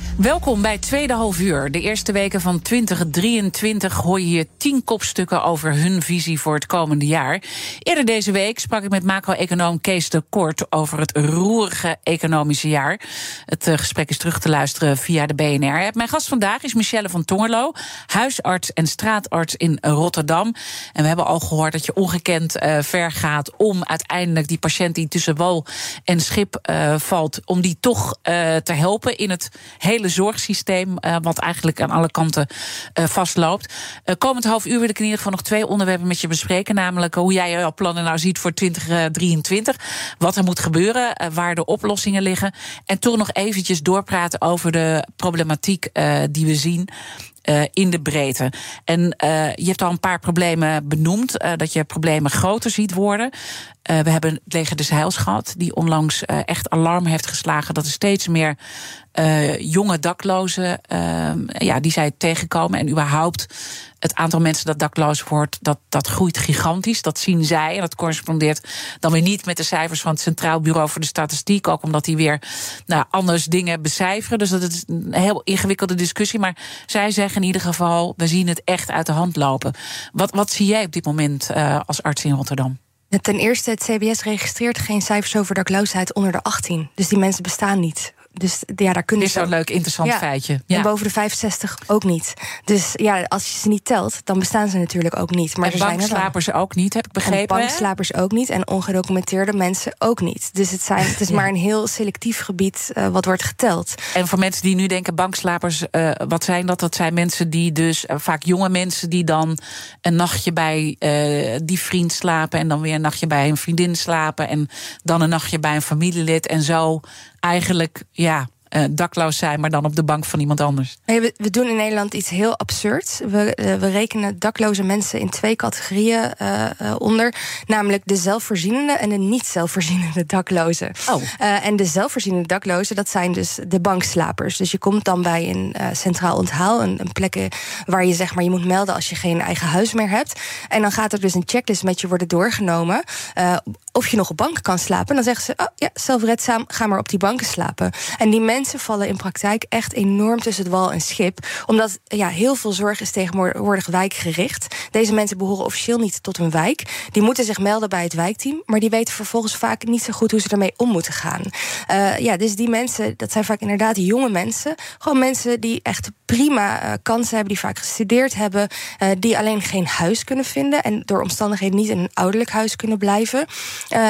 Welkom bij Tweede Half Uur. De eerste weken van 2023 hoor je hier tien kopstukken over hun visie voor het komende jaar. Eerder deze week sprak ik met macro-econoom Kees de Kort over het roerige economische jaar. Het uh, gesprek is terug te luisteren via de BNR. Mijn gast vandaag is Michelle van Tongerlo, huisarts en straatarts in Rotterdam. En we hebben al gehoord dat je ongekend uh, ver gaat om uiteindelijk die patiënt die tussen wal en schip uh, valt, om die toch te helpen in het hele zorgsysteem, uh, wat eigenlijk aan alle kanten uh, vastloopt. Uh, komend half uur wil ik in ieder geval nog twee onderwerpen met je bespreken. Namelijk hoe jij jouw plannen nou ziet voor 2023. Wat er moet gebeuren, waar de oplossingen liggen. En toch nog eventjes doorpraten over de problematiek die we zien. Uh, in de breedte. En uh, je hebt al een paar problemen benoemd. Uh, dat je problemen groter ziet worden. we hebben het leger des Heils gehad, die onlangs echt alarm heeft geslagen dat er steeds meer jonge daklozen ja, die zij tegenkomen. En überhaupt het aantal mensen dat dakloos wordt, dat, dat groeit gigantisch. Dat zien zij. En dat correspondeert dan weer niet met de cijfers van het Centraal Bureau voor de Statistiek. Ook omdat die weer nou, anders dingen becijferen. Dus dat is een heel ingewikkelde discussie. Maar zij zeggen in ieder geval: we zien het echt uit de hand lopen. Wat, wat zie jij op dit moment uh, als arts in Rotterdam? Ten eerste, het CBS registreert geen cijfers over dakloosheid onder de 18. Dus die mensen bestaan niet. Dus ja, daar kunnen Dit is zo'n leuk, interessant ja, feitje. Ja. En boven de 65 ook niet. Dus ja, als je ze niet telt, dan bestaan ze natuurlijk ook niet. Maar en bankslapers ook niet, heb ik begrepen. En bankslapers ook niet. En ongedocumenteerde mensen ook niet. Dus het, zijn, het is ja. maar een heel selectief gebied uh, wat wordt geteld. En voor mensen die nu denken, bankslapers, uh, wat zijn dat? Dat zijn mensen die dus, uh, vaak jonge mensen... die dan een nachtje bij die vriend slapen... en dan weer een nachtje bij een vriendin slapen... en dan een nachtje bij een familielid en zo eigenlijk ja, uh, dakloos zijn, maar dan op de bank van iemand anders. We, we, doen in Nederland iets heel absurds. We, uh, we rekenen dakloze mensen in twee categorieën uh, onder. Namelijk de zelfvoorzienende en de niet zelfvoorzienende daklozen. Oh. en de zelfvoorzienende daklozen, dat zijn dus de bankslapers. Dus je komt dan bij een centraal onthaal, een, een plek waar je zeg maar je moet melden als je geen eigen huis meer hebt. En dan gaat er dus een checklist met je worden doorgenomen. of je nog op bank kan slapen. En dan zeggen ze: Oh ja, zelfredzaam, ga maar op die banken slapen. En die mensen mensen vallen in praktijk echt enorm tussen het wal en schip. Omdat ja, heel veel zorg is tegenwoordig wijkgericht. Deze mensen behoren officieel niet tot een wijk. Die moeten zich melden bij het wijkteam. Maar die weten vervolgens vaak niet zo goed hoe ze ermee om moeten gaan. Uh, ja, dus die mensen, dat zijn vaak inderdaad jonge mensen. Gewoon mensen die echt prima uh, kansen hebben, die vaak gestudeerd hebben. Uh, die alleen geen huis kunnen vinden. En door omstandigheden niet in een ouderlijk huis kunnen blijven.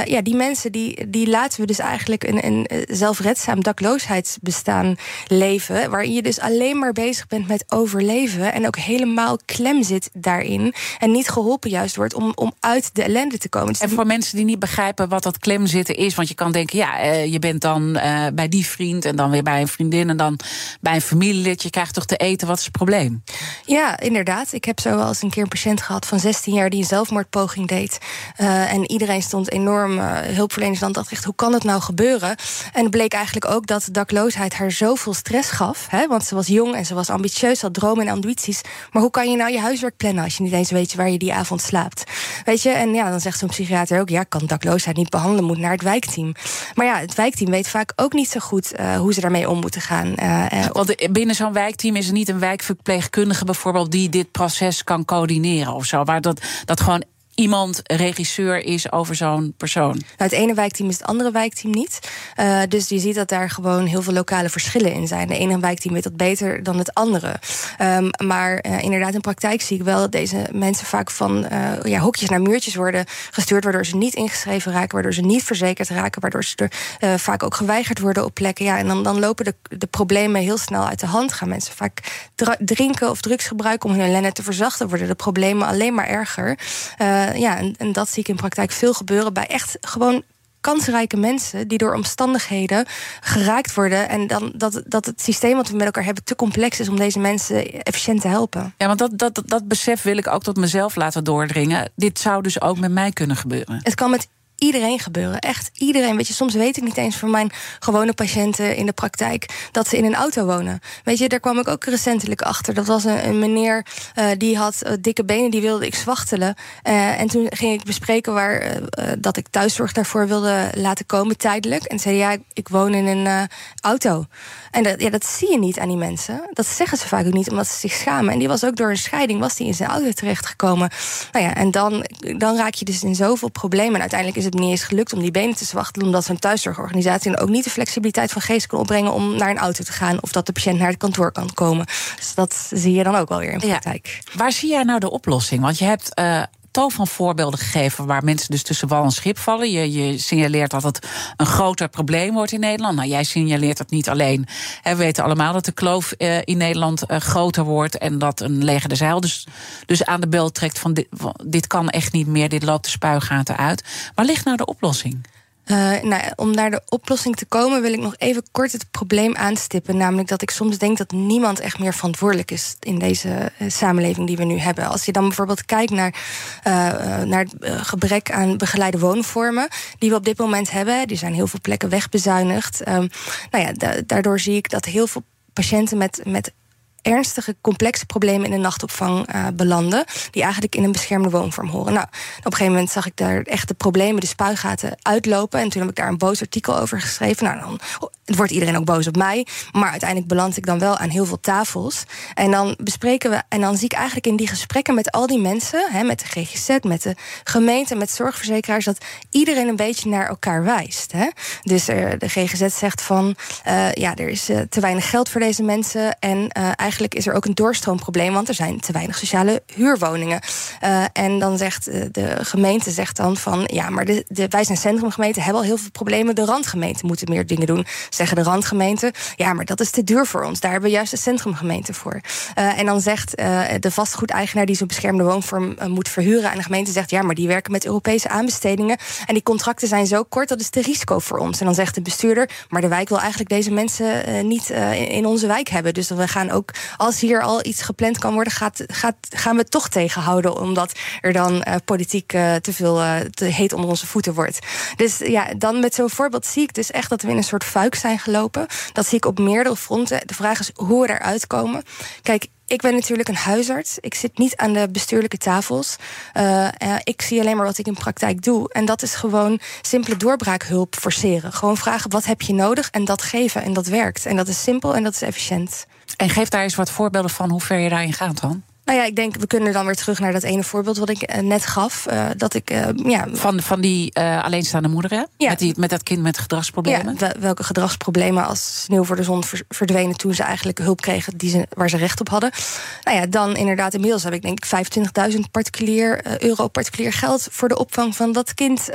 ja, die mensen die, die laten we dus eigenlijk een, een zelfredzaam dakloosheid bestaan leven. Waarin je dus alleen maar bezig bent met overleven. En ook helemaal klem zit daarin. En niet geholpen juist wordt om, om uit de ellende te komen. En voor mensen die niet begrijpen wat dat klem zitten is. Want je kan denken, ja, uh, je bent dan uh, bij die vriend. En dan weer bij een vriendin. En dan bij een familielid. Je krijgt toch te eten. Wat is het probleem? Ja, inderdaad. Ik heb zo wel eens een keer een patiënt gehad van 16 jaar. die een zelfmoordpoging deed. Uh, en iedereen stond enorm hulpverleners. Dan dacht echt, hoe kan het nou gebeuren? En het bleek eigenlijk ook dat dakloos dakloosheid haar zoveel stress gaf. Hè, want ze was jong en ze was ambitieus, had dromen en ambities. Maar hoe kan je nou je huiswerk plannen als je niet eens weet waar je die avond slaapt? Weet je, en ja, dan zegt zo'n psychiater ook: ja, kan dakloosheid niet behandelen, moet naar het wijkteam. Maar ja, het wijkteam weet vaak ook niet zo goed uh, hoe ze daarmee om moeten gaan. Uh, want binnen zo'n wijkteam is er niet een wijkverpleegkundige bijvoorbeeld die dit proces kan coördineren of zo. Waar dat, dat gewoon iemand regisseur is over zo'n persoon. Nou, het ene wijkteam is het andere wijkteam niet. Uh, dus je ziet dat daar gewoon heel veel lokale verschillen in zijn. De ene wijkteam weet dat beter dan het andere. Um, maar uh, inderdaad, in praktijk zie ik wel dat deze mensen vaak van uh, ja, hokjes naar muurtjes worden gestuurd, waardoor ze niet ingeschreven raken, waardoor ze niet verzekerd raken, waardoor ze er vaak ook geweigerd worden op plekken. Ja, en dan, dan lopen de, de problemen heel snel uit de hand. Gaan mensen vaak drinken of drugs gebruiken om hun ellende te verzachten, worden de problemen alleen maar erger. Ja, en, en dat zie ik in praktijk veel gebeuren bij echt gewoon kansrijke mensen die door omstandigheden geraakt worden. En dan dat, dat het systeem wat we met elkaar hebben te complex is om deze mensen efficiënt te helpen. Ja, want dat, dat, dat besef wil ik ook tot mezelf laten doordringen. Dit zou dus ook met mij kunnen gebeuren. Het kan met iedereen gebeuren. Echt iedereen. Weet je, soms weet ik niet eens van mijn gewone patiënten in de praktijk dat ze in een auto wonen. Weet je, daar kwam ik ook recentelijk achter. Dat was een, meneer uh, die had uh, dikke benen, die wilde ik zwachtelen. Uh, en toen ging ik bespreken waar dat ik thuiszorg daarvoor wilde laten komen tijdelijk. En zei ja, ik, ik woon in een auto. En dat, ja, dat zie je niet aan die mensen. Dat zeggen ze vaak ook niet, omdat ze zich schamen. En die was ook door een scheiding, was die in zijn auto terechtgekomen. Nou ja, en dan, dan raak je dus in zoveel problemen. En uiteindelijk is het niet eens gelukt om die benen te zwachten... omdat zo'n thuiszorgorganisatie ook niet de flexibiliteit van geest kon opbrengen... om naar een auto te gaan of dat de patiënt naar het kantoor kan komen. Dus dat zie je dan ook wel weer in praktijk. Ja. Waar zie jij nou de oplossing? Want je hebt... Uh tal van voorbeelden gegeven waar mensen dus tussen wal en schip vallen. Je, je signaleert dat het een groter probleem wordt in Nederland. Nou, jij signaleert dat niet alleen. We weten allemaal dat de kloof uh, in Nederland uh, groter wordt en dat een leger de zeil dus, dus aan de bel trekt van dit, dit kan echt niet meer, dit loopt de spuigaten uit. Waar ligt nou de oplossing? Uh, nou, om naar de oplossing te komen wil ik nog even kort het probleem aanstippen. Namelijk dat ik soms denk dat niemand echt meer verantwoordelijk is in deze uh, samenleving die we nu hebben. Als je dan bijvoorbeeld kijkt naar, uh, naar het gebrek aan begeleide woonvormen die we op dit moment hebben. Die zijn heel veel plekken wegbezuinigd. Um, nou ja, da daardoor zie ik dat heel veel patiënten met, met ernstige, complexe problemen in de nachtopvang uh, belanden. Die eigenlijk in een beschermde woonvorm horen. Nou, op een gegeven moment zag ik daar echt de problemen, de spuigaten uitlopen. En toen heb ik daar een boos artikel over geschreven. Nou, dan wordt iedereen ook boos op mij. Maar uiteindelijk beland ik dan wel aan heel veel tafels. En dan bespreken we, en dan zie ik eigenlijk in die gesprekken met al die mensen, hè, met de GGZ, met de gemeente, met zorgverzekeraars, dat iedereen een beetje naar elkaar wijst. Hè. Dus uh, de GGZ zegt van uh, ja, er is te weinig geld voor deze mensen. En eigenlijk eigenlijk is er ook een doorstroomprobleem, want er zijn te weinig sociale huurwoningen. Uh, en dan zegt uh, de gemeente zegt dan van ja, maar de, de, wij zijn centrumgemeenten, hebben al heel veel problemen. De randgemeenten moeten meer dingen doen. Zeggen de randgemeenten, ja, maar dat is te duur voor ons. Daar hebben we juist de centrumgemeente voor. Uh, en dan zegt de vastgoedeigenaar die zo'n beschermde woonvorm moet verhuren. En de gemeente zegt ja, maar die werken met Europese aanbestedingen. En die contracten zijn zo kort, dat is te risico voor ons. En dan zegt de bestuurder, maar de wijk wil eigenlijk deze mensen niet in onze wijk hebben. Dus we gaan ook als hier al iets gepland kan worden, gaat, gaat, gaan we het toch tegenhouden. Omdat er dan uh, politiek uh, te veel uh, te heet onder onze voeten wordt. Dus ja, dan met zo'n voorbeeld zie ik dus echt dat we in een soort fuik zijn gelopen. Dat zie ik op meerdere fronten. De vraag is hoe we eruit komen. Kijk, ik ben natuurlijk een huisarts. Ik zit niet aan de bestuurlijke tafels. Ik zie alleen maar wat ik in praktijk doe. En dat is gewoon simpele doorbraakhulp forceren. Gewoon vragen wat heb je nodig en dat geven. En dat werkt. En dat is simpel en dat is efficiënt. En geef daar eens wat voorbeelden van hoe ver je daarin gaat dan. Nou ja, ik denk, we kunnen dan weer terug naar dat ene voorbeeld wat ik uh, net gaf. Uh, dat ik, uh, ja. van, van die alleenstaande moeder, hè? Ja. Met, die, met dat kind met gedragsproblemen? Ja, welke gedragsproblemen als sneeuw voor de zon verdwenen... toen ze eigenlijk hulp kregen die ze, waar ze recht op hadden. Nou ja, dan inderdaad inmiddels heb ik denk ik 25.000 particulier, euro particulier geld... voor de opvang van dat kind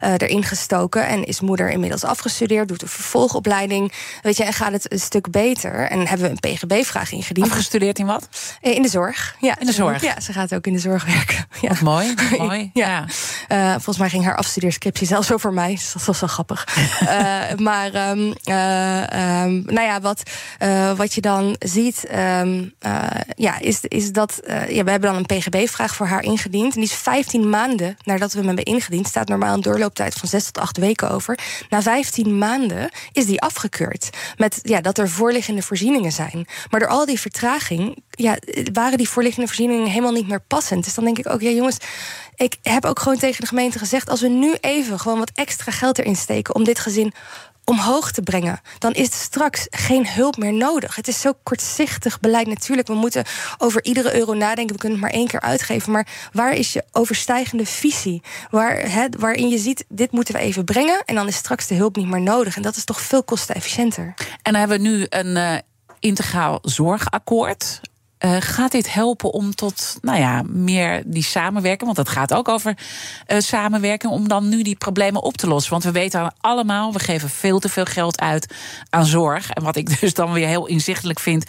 erin gestoken. En is moeder inmiddels afgestudeerd, doet een vervolgopleiding. Weet je, en gaat het een stuk beter. En hebben we een PGB-vraag ingediend. Afgestudeerd in wat? In de zorg zorg. Ja, In de zorg? Ja, ze gaat ook in de zorg werken. Ja. Wat mooi, wat mooi. Ja. Uh, volgens mij ging haar afstudeerscriptie zelfs over mij. Dus dat was wel grappig. uh, maar um, uh, um, nou ja, wat, wat je dan ziet, um, ja, is, is dat ja, we hebben dan een PGB-vraag voor haar ingediend. En die is 15 maanden nadat we hem hebben ingediend, staat normaal een doorlooptijd van 6 tot 8 weken over. Na 15 maanden is die afgekeurd. Met ja, dat er voorliggende voorzieningen zijn. Maar door al die vertraging ja, waren die voorliggende voorzieningen helemaal niet meer passend. Dus dan denk ik ook, ja jongens, ik heb ook gewoon tegen de gemeente gezegd: als we nu even gewoon wat extra geld erin steken om dit gezin omhoog te brengen, dan is straks geen hulp meer nodig. Het is zo kortzichtig beleid. Natuurlijk, we moeten over iedere euro nadenken. We kunnen het maar één keer uitgeven. Maar waar is je overstijgende visie? Waar, he, waarin je ziet, dit moeten we even brengen. En dan is straks de hulp niet meer nodig. En dat is toch veel kostenefficiënter. En dan hebben we nu een uh, integraal zorgakkoord. Uh, gaat dit helpen om tot nou ja, meer die samenwerking? Want het gaat ook over uh, samenwerking om dan nu die problemen op te lossen. Want we weten allemaal, we geven veel te veel geld uit aan zorg. En wat ik dus dan weer heel inzichtelijk vind,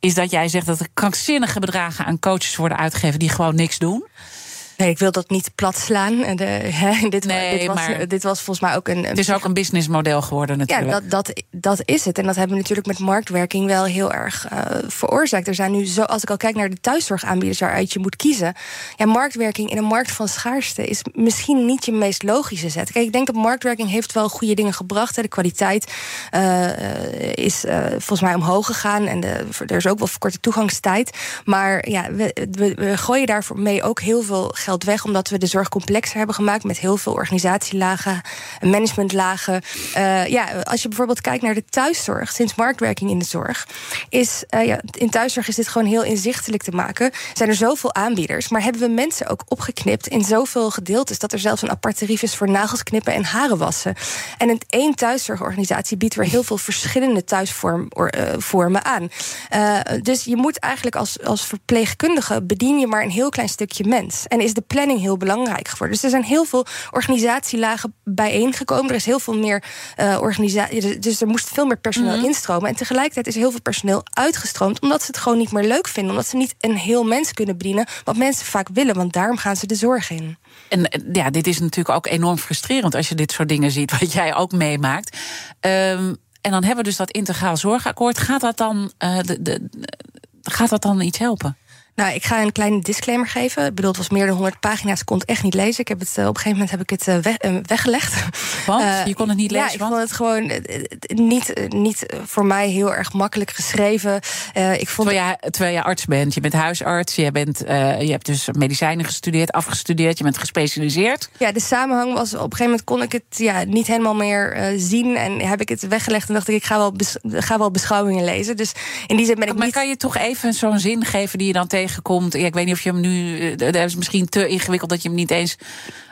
is dat jij zegt dat er krankzinnige bedragen aan coaches worden uitgegeven die gewoon niks doen. Nee, ik wil dat niet plat slaan. De, hè, dit, nee, dit, was, maar dit was volgens mij ook een. Het is ook een businessmodel geworden, natuurlijk. Ja, dat, dat, dat is het. En dat hebben we natuurlijk met marktwerking wel heel erg uh, veroorzaakt. Er zijn nu zo, als ik al kijk naar de thuiszorgaanbieders waaruit je moet kiezen. Ja, marktwerking in een markt van schaarste is misschien niet je meest logische zet. Kijk, ik denk dat marktwerking heeft wel goede dingen gebracht. Hè. De kwaliteit uh, is uh, volgens mij omhoog gegaan. En de, er is ook wel verkorte toegangstijd. Maar ja, we, we, we gooien daarmee ook heel veel geld weg, omdat we de zorg complexer hebben gemaakt met heel veel organisatielagen, managementlagen. Uh, ja, als je bijvoorbeeld kijkt naar de thuiszorg, sinds marktwerking in de zorg, is uh, ja, in thuiszorg is dit gewoon heel inzichtelijk te maken. Zijn er zoveel aanbieders, maar hebben we mensen ook opgeknipt in zoveel gedeeltes dat er zelfs een apart tarief is voor nagels knippen en haren wassen. En in één thuiszorgorganisatie biedt weer heel veel verschillende thuisvormen aan. Uh, dus je moet eigenlijk als, als verpleegkundige bedien je maar een heel klein stukje mens. En is de planning heel belangrijk geworden. Dus er zijn heel veel organisatielagen bijeengekomen. Er is heel veel meer uh, organisatie. Dus er moest veel meer personeel mm. instromen. En tegelijkertijd is heel veel personeel uitgestroomd. Omdat ze het gewoon niet meer leuk vinden. Omdat ze niet een heel mens kunnen bedienen. Wat mensen vaak willen. Want daarom gaan ze de zorg in. En ja, dit is natuurlijk ook enorm frustrerend als je dit soort dingen ziet. Wat jij ook meemaakt. Um, en dan hebben we dus dat integraal zorgakkoord. Gaat dat dan, uh, de, de, gaat dat dan iets helpen? Nou, ik ga een kleine disclaimer geven. Ik bedoel, het was meer dan 100 pagina's. Ik kon het echt niet lezen. Ik heb het, uh, op een gegeven moment heb ik het weg, uh, weggelegd. Want? je kon het niet lezen? Ja, ik vond het gewoon niet, niet voor mij heel erg makkelijk geschreven. ik vond terwijl, je, terwijl je arts bent. Je bent huisarts. Je, bent, je hebt dus medicijnen gestudeerd, afgestudeerd. Je bent gespecialiseerd. Ja, de samenhang was... Op een gegeven moment kon ik het ja, niet helemaal meer zien. En heb ik het weggelegd en dacht ik, ik ga wel, ga wel beschouwingen lezen. Dus in die zin ben ik maar niet... kan je toch even zo'n zin geven die je dan tegen komt. Ja, ik weet niet of je hem nu. Dat is misschien te ingewikkeld dat je hem niet eens.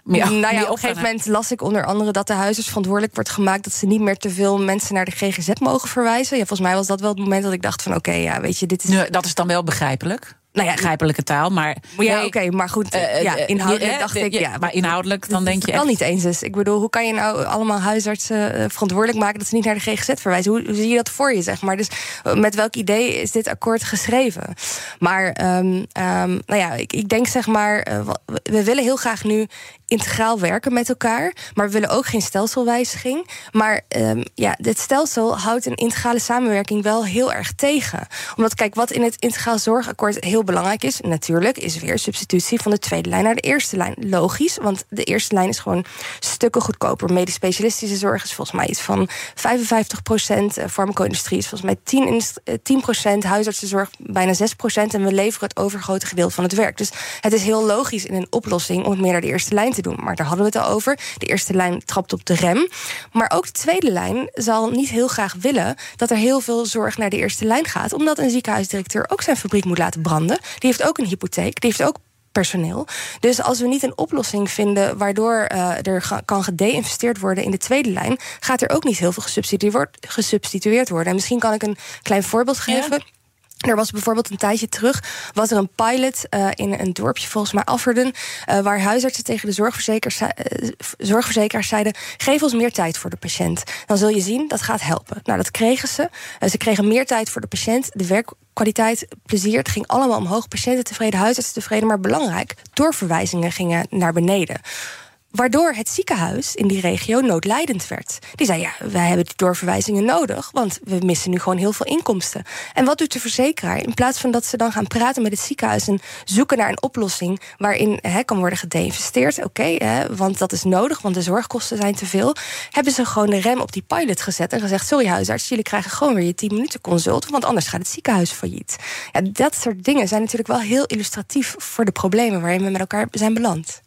Meer, nou ja, op een gegeven moment las ik onder andere dat de huisarts verantwoordelijk wordt gemaakt dat ze niet meer te veel mensen naar de GGZ mogen verwijzen. Ja, volgens mij was dat wel het moment dat ik dacht van oké, ja, weet je, dit is. Nu, dat is dan wel begrijpelijk nou ja, begrijpelijke taal, maar... Ja, oké, okay, maar goed, uh, ja, inhoudelijk uh, dacht ik... Ja, maar inhoudelijk, dan denk je Dat kan niet eens dus. Ik bedoel, hoe kan je nou allemaal huisartsen verantwoordelijk maken... dat ze niet naar de GGZ verwijzen? Hoe, hoe, zie je dat voor je, zeg maar? Dus met welk idee is dit akkoord geschreven? Maar, um, um, nou ja, ik, ik denk zeg maar... we willen heel graag nu integraal werken met elkaar. Maar we willen ook geen stelselwijziging. Maar um, ja, dit stelsel houdt een integrale samenwerking wel heel erg tegen. Omdat, kijk, wat in het integraal zorgakkoord heel belangrijk is, natuurlijk, is weer substitutie van de tweede lijn naar de eerste lijn. Logisch, want de eerste lijn is gewoon stukken goedkoper. Medisch specialistische zorg is volgens mij iets van 55 procent. Farmaco-industrie is volgens mij 10, 10 procent. Huisartsenzorg bijna 6 procent. En we leveren het overgrote gedeelte van het werk. Dus het is heel logisch in een oplossing om het meer naar de eerste lijn te doen. Maar daar hadden we het al over. De eerste lijn trapt op de rem. Maar ook de tweede lijn zal niet heel graag willen dat er heel veel zorg naar de eerste lijn gaat. Omdat een ziekenhuisdirecteur ook zijn fabriek moet laten branden. Die heeft ook een hypotheek. Die heeft ook personeel. Dus als we niet een oplossing vinden waardoor uh, er kan gedeinvesteerd worden in de tweede lijn, gaat er ook niet heel veel gesubstitueerd, gesubstitueerd worden. En misschien kan ik een klein voorbeeld geven. Ja. Er was bijvoorbeeld een tijdje terug was er een pilot uh, in een dorpje, volgens mij Afferden, uh, waar huisartsen tegen de zorgverzekeraars, uh, zorgverzekeraars zeiden: geef ons meer tijd voor de patiënt. Dan zul je zien dat gaat helpen. Nou, dat kregen ze. ze kregen meer tijd voor de patiënt. De werkkwaliteit, plezier, het ging allemaal omhoog. Patiënten tevreden, huisartsen tevreden, maar belangrijk: doorverwijzingen gingen naar beneden. Waardoor het ziekenhuis in die regio noodlijdend werd. Die zei: Ja, wij hebben die doorverwijzingen nodig, want we missen nu gewoon heel veel inkomsten. En wat doet de verzekeraar? In plaats van dat ze dan gaan praten met het ziekenhuis en zoeken naar een oplossing waarin he, kan worden gedeinvesteerd, oké, want dat is nodig, want de zorgkosten zijn te veel, hebben ze gewoon de rem op die pilot gezet en gezegd: Sorry, huisarts, jullie krijgen gewoon weer je 10 minuten consult, want anders gaat het ziekenhuis failliet. Ja, dat soort dingen zijn natuurlijk wel heel illustratief voor de problemen waarin we met elkaar zijn beland.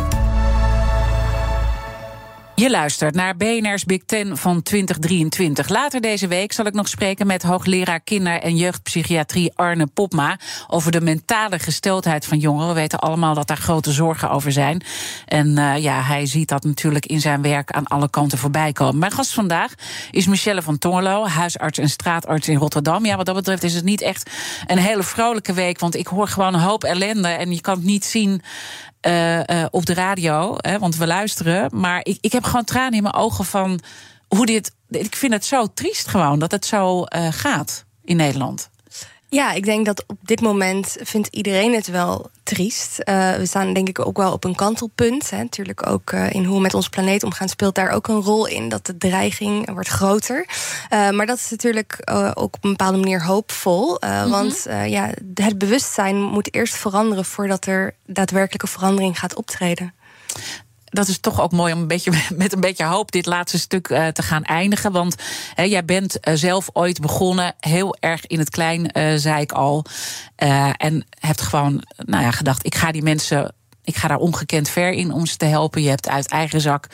Je luistert naar BNR's Big Ten van 2023. Later deze week zal ik nog spreken met hoogleraar kinder- en jeugdpsychiatrie Arne Popma over de mentale gesteldheid van jongeren. We weten allemaal dat daar grote zorgen over zijn. En uh, ja, hij ziet dat natuurlijk in zijn werk aan alle kanten voorbij komen. Mijn gast vandaag is Michelle van Tongerlo, huisarts en straatarts in Rotterdam. Ja, wat dat betreft is het niet echt een hele vrolijke week, want ik hoor gewoon een hoop ellende en je kan het niet zien uh, uh, op de radio, hè, want we luisteren. Maar ik, ik heb gewoon tranen in mijn ogen van hoe dit. Ik vind het zo triest gewoon dat het zo uh, gaat in Nederland. Ja, ik denk dat op dit moment vindt iedereen het wel triest. Uh, we staan denk ik ook wel op een kantelpunt. Hè. Natuurlijk ook uh, in hoe we met onze planeet omgaan speelt daar ook een rol in. Dat de dreiging wordt groter. Uh, maar dat is natuurlijk ook op een bepaalde manier hoopvol. Mm -hmm. Want ja, het bewustzijn moet eerst veranderen voordat er daadwerkelijke verandering gaat optreden dat is toch ook mooi om een beetje met een beetje hoop dit laatste stuk uh, te gaan eindigen. Want jij bent uh, zelf ooit begonnen, heel erg in het klein, uh, zei ik al. en hebt gewoon nou ja, gedacht, ik ga die mensen ik ga daar ongekend ver in om ze te helpen. Je hebt uit eigen zak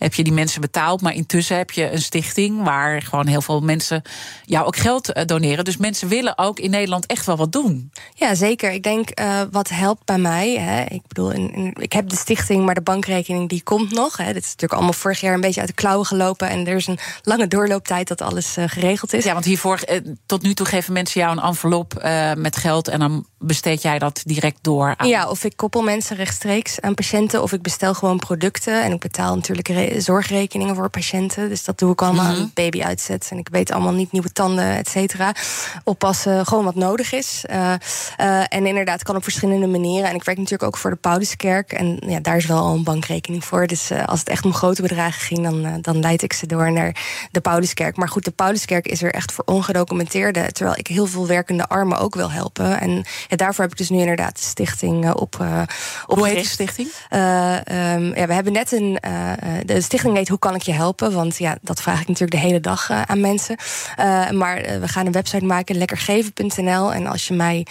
heb je die mensen betaald. Maar intussen heb je een stichting waar gewoon heel veel mensen jou ook geld eh, doneren. Dus mensen willen ook in Nederland echt wel wat doen. Ja, zeker. Ik denk uh, wat helpt bij mij. Hè, ik bedoel, in, in, ik heb de stichting, maar de bankrekening die komt nog. Hè. Dit is natuurlijk allemaal vorig jaar een beetje uit de klauwen gelopen. En er is een lange doorlooptijd dat alles uh, geregeld is. Ja, want hiervoor, tot nu toe geven mensen jou een envelop met geld. En dan besteed jij dat direct door aan. Ja, of ik koppel mensen rechtstreeks aan patiënten. Of ik bestel gewoon producten. En ik betaal natuurlijk zorgrekeningen voor patiënten. Dus dat doe ik allemaal mm -hmm. baby uitzet. En ik weet allemaal niet nieuwe tanden, et cetera. Oppassen, gewoon wat nodig is. Uh, uh, en inderdaad, kan op verschillende manieren. En ik werk natuurlijk ook voor de Pauluskerk. En ja, daar is wel al een bankrekening voor. Dus uh, als het echt om grote bedragen ging, dan, dan leid ik ze door naar de Pauluskerk. Maar goed, de Pauluskerk is er echt voor ongedocumenteerden. Terwijl ik heel veel werkende armen ook wil helpen. En ja, daarvoor heb ik dus nu inderdaad de stichting op. op Hoe heet de stichting? Um, ja, we hebben net een. de stichting heet Hoe kan ik je helpen? Want ja, dat vraag ik natuurlijk de hele dag uh, aan mensen. Uh, maar uh, we gaan een website maken, lekkergeven.nl. En als je mij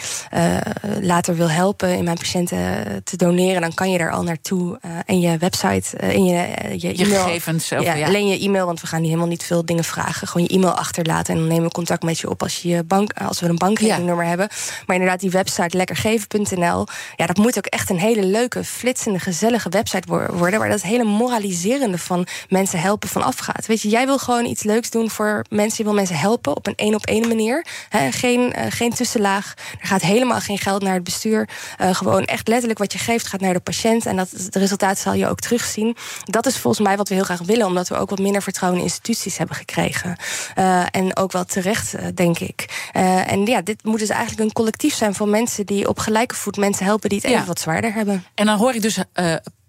later wil helpen in mijn patiënten te doneren, dan kan je daar al naartoe. en je website, in je, je, je e-mail. gegevens. Ja, ja, alleen je e-mail, want we gaan helemaal niet veel dingen vragen. Gewoon je e-mail achterlaten en dan nemen we contact met je op als, je bank, als we een bankrekeningnummer ja. hebben. Maar inderdaad, die website lekkergeven.nl. Ja, dat moet ook echt een hele leuke, flitsende, gezellige website worden. Waar dat hele moraliserende van mensen helpen van afgaat. Weet je, jij wil gewoon iets leuks doen voor mensen. Je wil mensen helpen op een één op één manier. geen, uh, geen tussenlaag. Er gaat helemaal geen geld naar het bestuur. Uh, gewoon echt letterlijk wat je geeft gaat naar de patiënt. En dat, het resultaat zal je ook terugzien. Dat is volgens mij wat we heel graag willen. Omdat we ook wat minder vertrouwen in instituties hebben gekregen. Uh, en ook wel terecht, denk ik. en ja, dit moet dus eigenlijk een collectief zijn van mensen die op gelijke voet mensen helpen die het even wat zwaarder hebben. En dan hoor ik dus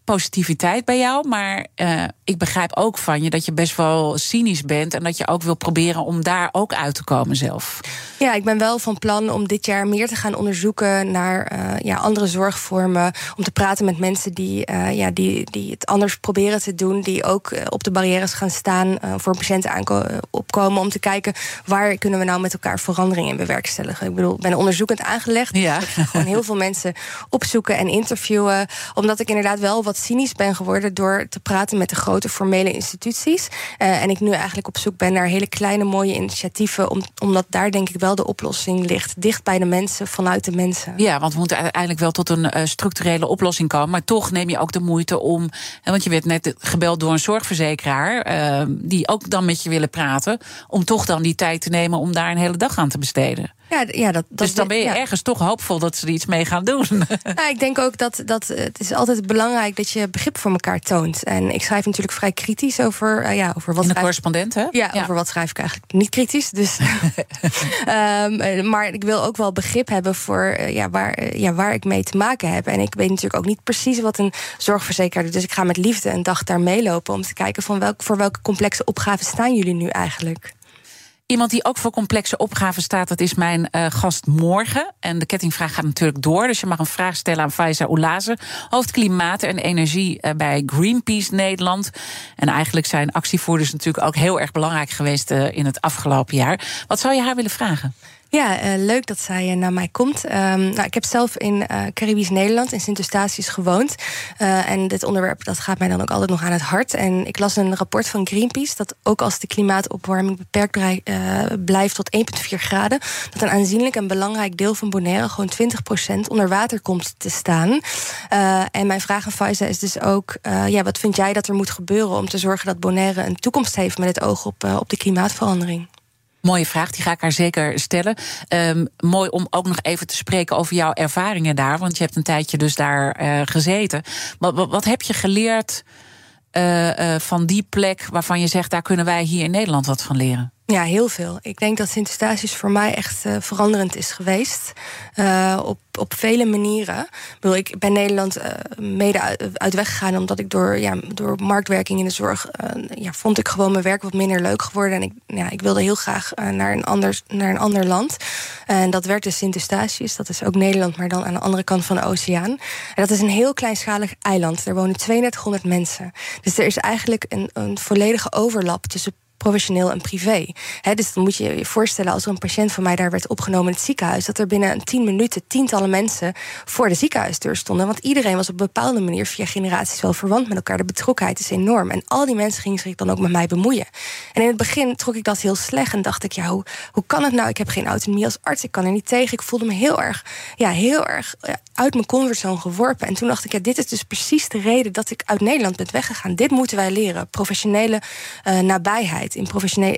positiviteit bij jou. Maar uh, ik begrijp ook van je dat je best wel cynisch bent. En dat je ook wil proberen om daar ook uit te komen zelf. Ja, ik ben wel van plan om dit jaar meer te gaan onderzoeken naar uh, ja, andere zorgvormen. Om te praten met mensen die, uh, ja, die, die het anders proberen te doen. Die ook op de barrières gaan staan voor patiënten opkomen. Om te kijken waar kunnen we nou met elkaar veranderingen in bewerkstelligen. Ik bedoel, ik ben onderzoekend aangelegd. Ja. Dus ik ga gewoon heel veel mensen opzoeken en interviewen. Omdat ik inderdaad wel wat cynisch ben geworden door te praten met de grote formele instituties. Uh, en ik nu eigenlijk op zoek ben naar hele kleine, mooie initiatieven. Om, omdat daar denk ik wel de oplossing ligt. Dicht bij de mensen, vanuit de mensen. Ja, want we moeten uiteindelijk wel tot een uh, structurele oplossing komen. Maar toch neem je ook de moeite om. Want je werd net gebeld door een zorgverzekeraar. Uh, die ook dan met je willen praten. Om toch dan die tijd te nemen om daar een hele dag aan te besteden. Ja, ja, dat, dat, dus dan ben je ergens toch hoopvol dat ze er iets mee gaan doen. Ja, ik denk ook dat, dat het is altijd belangrijk dat je begrip voor elkaar toont. En ik schrijf natuurlijk vrij kritisch over, uh, ja, over wat. In de correspondent, hè? Ja, over wat schrijf ik eigenlijk niet kritisch. Dus, um, maar ik wil ook wel begrip hebben voor uh, ja, waar, uh, ja, waar ik mee te maken heb. En ik weet natuurlijk ook niet precies wat een zorgverzekeraar doet. Dus ik ga met liefde een dag daar meelopen om te kijken van welk, voor welke complexe opgaven staan jullie nu eigenlijk. Iemand die ook voor complexe opgaven staat, dat is mijn uh, gast morgen. En de kettingvraag gaat natuurlijk door. Dus je mag een vraag stellen aan Faiza Oulaze, hoofd klimaat en energie uh, bij Greenpeace Nederland. En eigenlijk zijn actievoerders natuurlijk ook heel erg belangrijk geweest uh, in het afgelopen jaar. Wat zou je haar willen vragen? Ja, uh, leuk dat zij uh, naar mij komt. Um, nou, ik heb zelf in uh, Caribisch Nederland, in Sint-Eustatius, gewoond. en dit onderwerp dat gaat mij dan ook altijd nog aan het hart. En ik las een rapport van Greenpeace... dat ook als de klimaatopwarming beperkt blijft tot 1,4 graden... dat een aanzienlijk en belangrijk deel van Bonaire... gewoon 20% onder water komt te staan. en mijn vraag aan Faiza is dus ook... ja, wat vind jij dat er moet gebeuren om te zorgen dat Bonaire... een toekomst heeft met het oog op, op de klimaatverandering? Mooie vraag, die ga ik haar zeker stellen. Um, mooi om ook nog even te spreken over jouw ervaringen daar. Want je hebt een tijdje dus daar uh, gezeten. Wat, wat, heb je geleerd uh, uh, van die plek waarvan je zegt... daar kunnen wij hier in Nederland wat van leren? Ja, heel veel. Ik denk dat Sint-Eustatius voor mij echt uh, veranderend is geweest. Uh, op, op vele manieren. Ik, ik ben Nederland uh, mede uit, uit weggegaan... omdat ik door, ja, door marktwerking in de zorg... ja, vond ik gewoon mijn werk wat minder leuk geworden. En ik, ja, ik wilde heel graag naar, een ander, naar een ander land. En dat werd dus Sint-Eustatius. Dat is ook Nederland, maar dan aan de andere kant van de oceaan. En dat is een heel kleinschalig eiland. Er wonen 3200 mensen. Dus er is eigenlijk een, een volledige overlap tussen professioneel en privé. dus dan moet je je voorstellen als er een patiënt van mij daar werd opgenomen in het ziekenhuis, dat er binnen tien minuten tientallen mensen voor de ziekenhuisdeur stonden. Want iedereen was op een bepaalde manier via generaties wel verwant met elkaar. De betrokkenheid is enorm. En al die mensen gingen zich dan ook met mij bemoeien. En in het begin trok ik dat heel slecht en dacht ik, ja, hoe, hoe kan het nou? Ik heb geen autonomie als arts, ik kan er niet tegen. Ik voelde me heel erg, ja, heel erg uit mijn comfortzone geworpen. En toen dacht ik, ja, dit is dus precies de reden dat ik uit Nederland ben weggegaan. Dit moeten wij leren. Professionele uh, nabijheid in,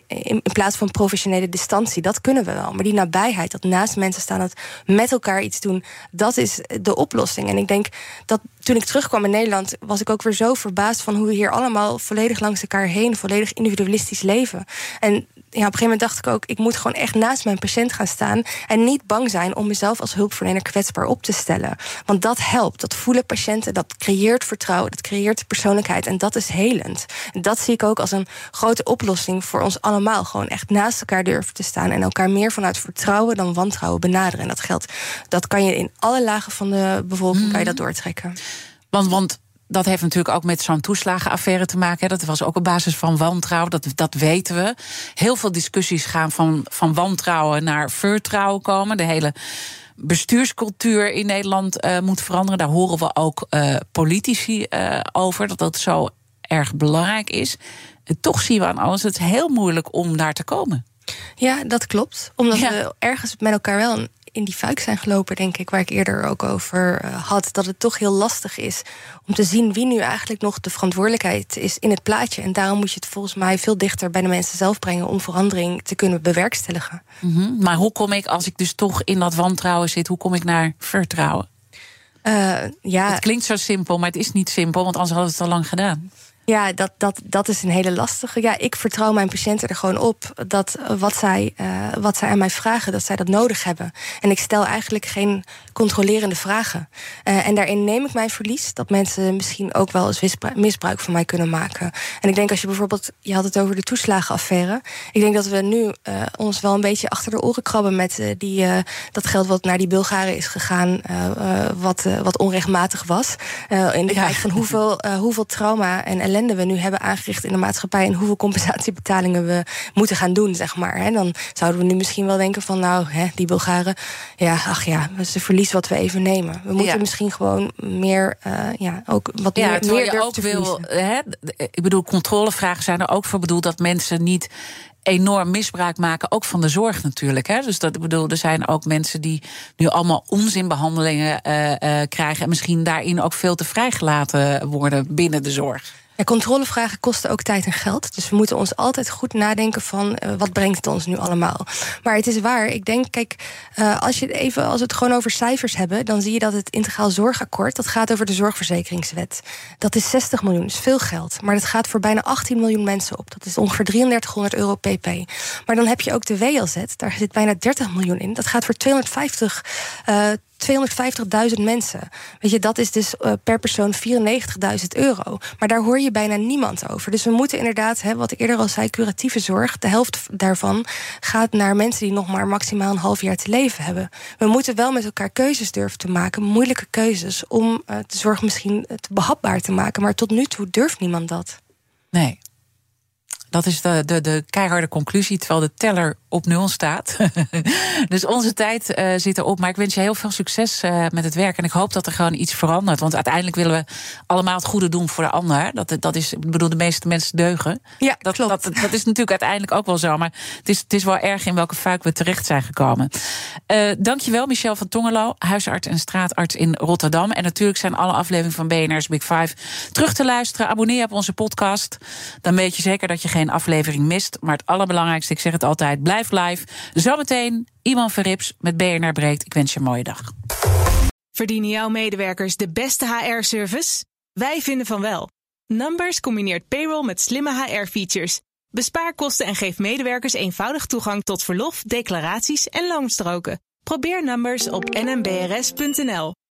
in, plaats van professionele distantie. Dat kunnen we wel. Maar die nabijheid, dat naast mensen staan, dat met elkaar iets doen, dat is de oplossing. En ik denk dat toen ik terugkwam in Nederland, was ik ook weer zo verbaasd van hoe we hier allemaal volledig langs elkaar heen, volledig individualistisch leven. En ja, op een gegeven moment dacht ik ook, ik moet gewoon echt naast mijn patiënt gaan staan en niet bang zijn om mezelf als hulpverlener kwetsbaar op te stellen. Want dat helpt. Dat voelen patiënten, dat creëert vertrouwen, dat creëert persoonlijkheid en dat is helend. En dat zie ik ook als een grote oplossing voor ons allemaal. Gewoon echt naast elkaar durven te staan en elkaar meer vanuit vertrouwen dan wantrouwen benaderen. En dat geldt, dat kan je in alle lagen van de bevolking kan je dat doortrekken. Want, want dat heeft natuurlijk ook met zo'n toeslagenaffaire te maken. Dat was ook op basis van wantrouwen, dat, dat weten we. Heel veel discussies gaan van, van wantrouwen naar vertrouwen komen. De hele bestuurscultuur in Nederland uh, moet veranderen. Daar horen we ook uh, politici uh, over, dat dat zo erg belangrijk is. En toch zien we aan alles, het is heel moeilijk om daar te komen. Ja, dat klopt. Omdat ja. we ergens met elkaar wel een in die fuik zijn gelopen, denk ik, waar ik eerder ook over eh, had. Dat het toch heel lastig is om te zien wie nu eigenlijk nog de verantwoordelijkheid is in het plaatje. En daarom moet je het volgens mij veel dichter bij de mensen zelf brengen om verandering te kunnen bewerkstelligen. Mhm. Maar hoe kom ik, als ik dus toch in dat wantrouwen zit, hoe kom ik naar vertrouwen? Uh, ja. Het klinkt zo simpel, maar het is niet simpel, want anders hadden we het al lang gedaan. Ja, dat, dat, dat is een hele lastige. Ja, ik vertrouw mijn patiënten er gewoon op dat wat zij, uh, wat zij aan mij vragen, dat zij dat nodig hebben. En ik stel eigenlijk geen controlerende vragen. Uh, en daarin neem ik mijn verlies dat mensen misschien ook wel eens misbruik van mij kunnen maken. En ik denk als je bijvoorbeeld, je had het over de toeslagenaffaire. Ik denk dat we nu uh, ons wel een beetje achter de oren krabben met die, dat geld wat naar die Bulgaren is gegaan, wat, wat onrechtmatig was. in de ja. kijk van hoeveel, hoeveel trauma en ellende we nu hebben aangericht in de maatschappij en hoeveel compensatiebetalingen we moeten gaan doen, zeg maar. Hè, dan zouden we nu misschien wel denken van, nou, hè, die Bulgaren, ja, ach ja, dat is een verlies wat we even nemen. We moeten Ja. misschien gewoon meer, uh, ja, ook wat Ja, meer, terwijl meer je ook te wil. Hè, ik bedoel, controlevragen zijn er ook voor bedoeld dat mensen niet enorm misbruik maken, ook van de zorg natuurlijk. Hè. Dus dat ik bedoel, er zijn ook mensen die nu allemaal onzinbehandelingen eh, eh, krijgen en misschien daarin ook veel te vrijgelaten worden binnen de zorg. Controlevragen kosten ook tijd en geld. Dus we moeten ons altijd goed nadenken van uh, wat brengt het ons nu allemaal. Maar het is waar. Ik denk, kijk, uh, als, je even, als we het gewoon over cijfers hebben, dan zie je dat het integraal zorgakkoord, dat gaat over de zorgverzekeringswet. Dat is 60 miljoen, is veel geld. Maar dat gaat voor bijna 18 miljoen mensen op. Dat is ongeveer 3300 euro pp. Maar dan heb je ook de WLZ, daar zit bijna 30 miljoen in. Dat gaat voor 250. Uh, 250.000 mensen. Weet je, dat is dus uh, per persoon 94.000 euro. Maar daar hoor je bijna niemand over. Dus we moeten inderdaad, hè, wat ik eerder al zei, curatieve zorg. De helft daarvan gaat naar mensen die nog maar maximaal een half jaar te leven hebben. We moeten wel met elkaar keuzes durven te maken, moeilijke keuzes, om uh, de zorg misschien te behapbaar te maken. Maar tot nu toe durft niemand dat. Nee. Dat is de, de, de keiharde conclusie, terwijl de teller op nul staat. dus onze tijd uh, zit erop. Maar ik wens je heel veel succes uh, met het werk. En ik hoop dat er gewoon iets verandert. Want uiteindelijk willen we allemaal het goede doen voor de ander. Dat, dat is, ik bedoel, de meeste mensen deugen. Ja, dat, klopt. Dat, dat is natuurlijk uiteindelijk ook wel zo. Maar het is, het is wel erg in welke fuik we terecht zijn gekomen. Uh, dankjewel, Michel van Tongelo, huisarts en straatarts in Rotterdam. En natuurlijk zijn alle afleveringen van BNR's Big Five terug te luisteren. Abonneer op onze podcast. Dan weet je zeker dat je geen aflevering mist. Maar het allerbelangrijkste, ik zeg het altijd, blijf live. Zometeen Iman Verrips met BNR Breekt. Ik wens je een mooie dag. Verdienen jouw medewerkers de beste HR-service? Wij vinden van wel. Numbers combineert payroll met slimme HR-features. Bespaar kosten en geef medewerkers eenvoudig toegang tot verlof, declaraties en loonstroken. Probeer Numbers op nmbrs.nl.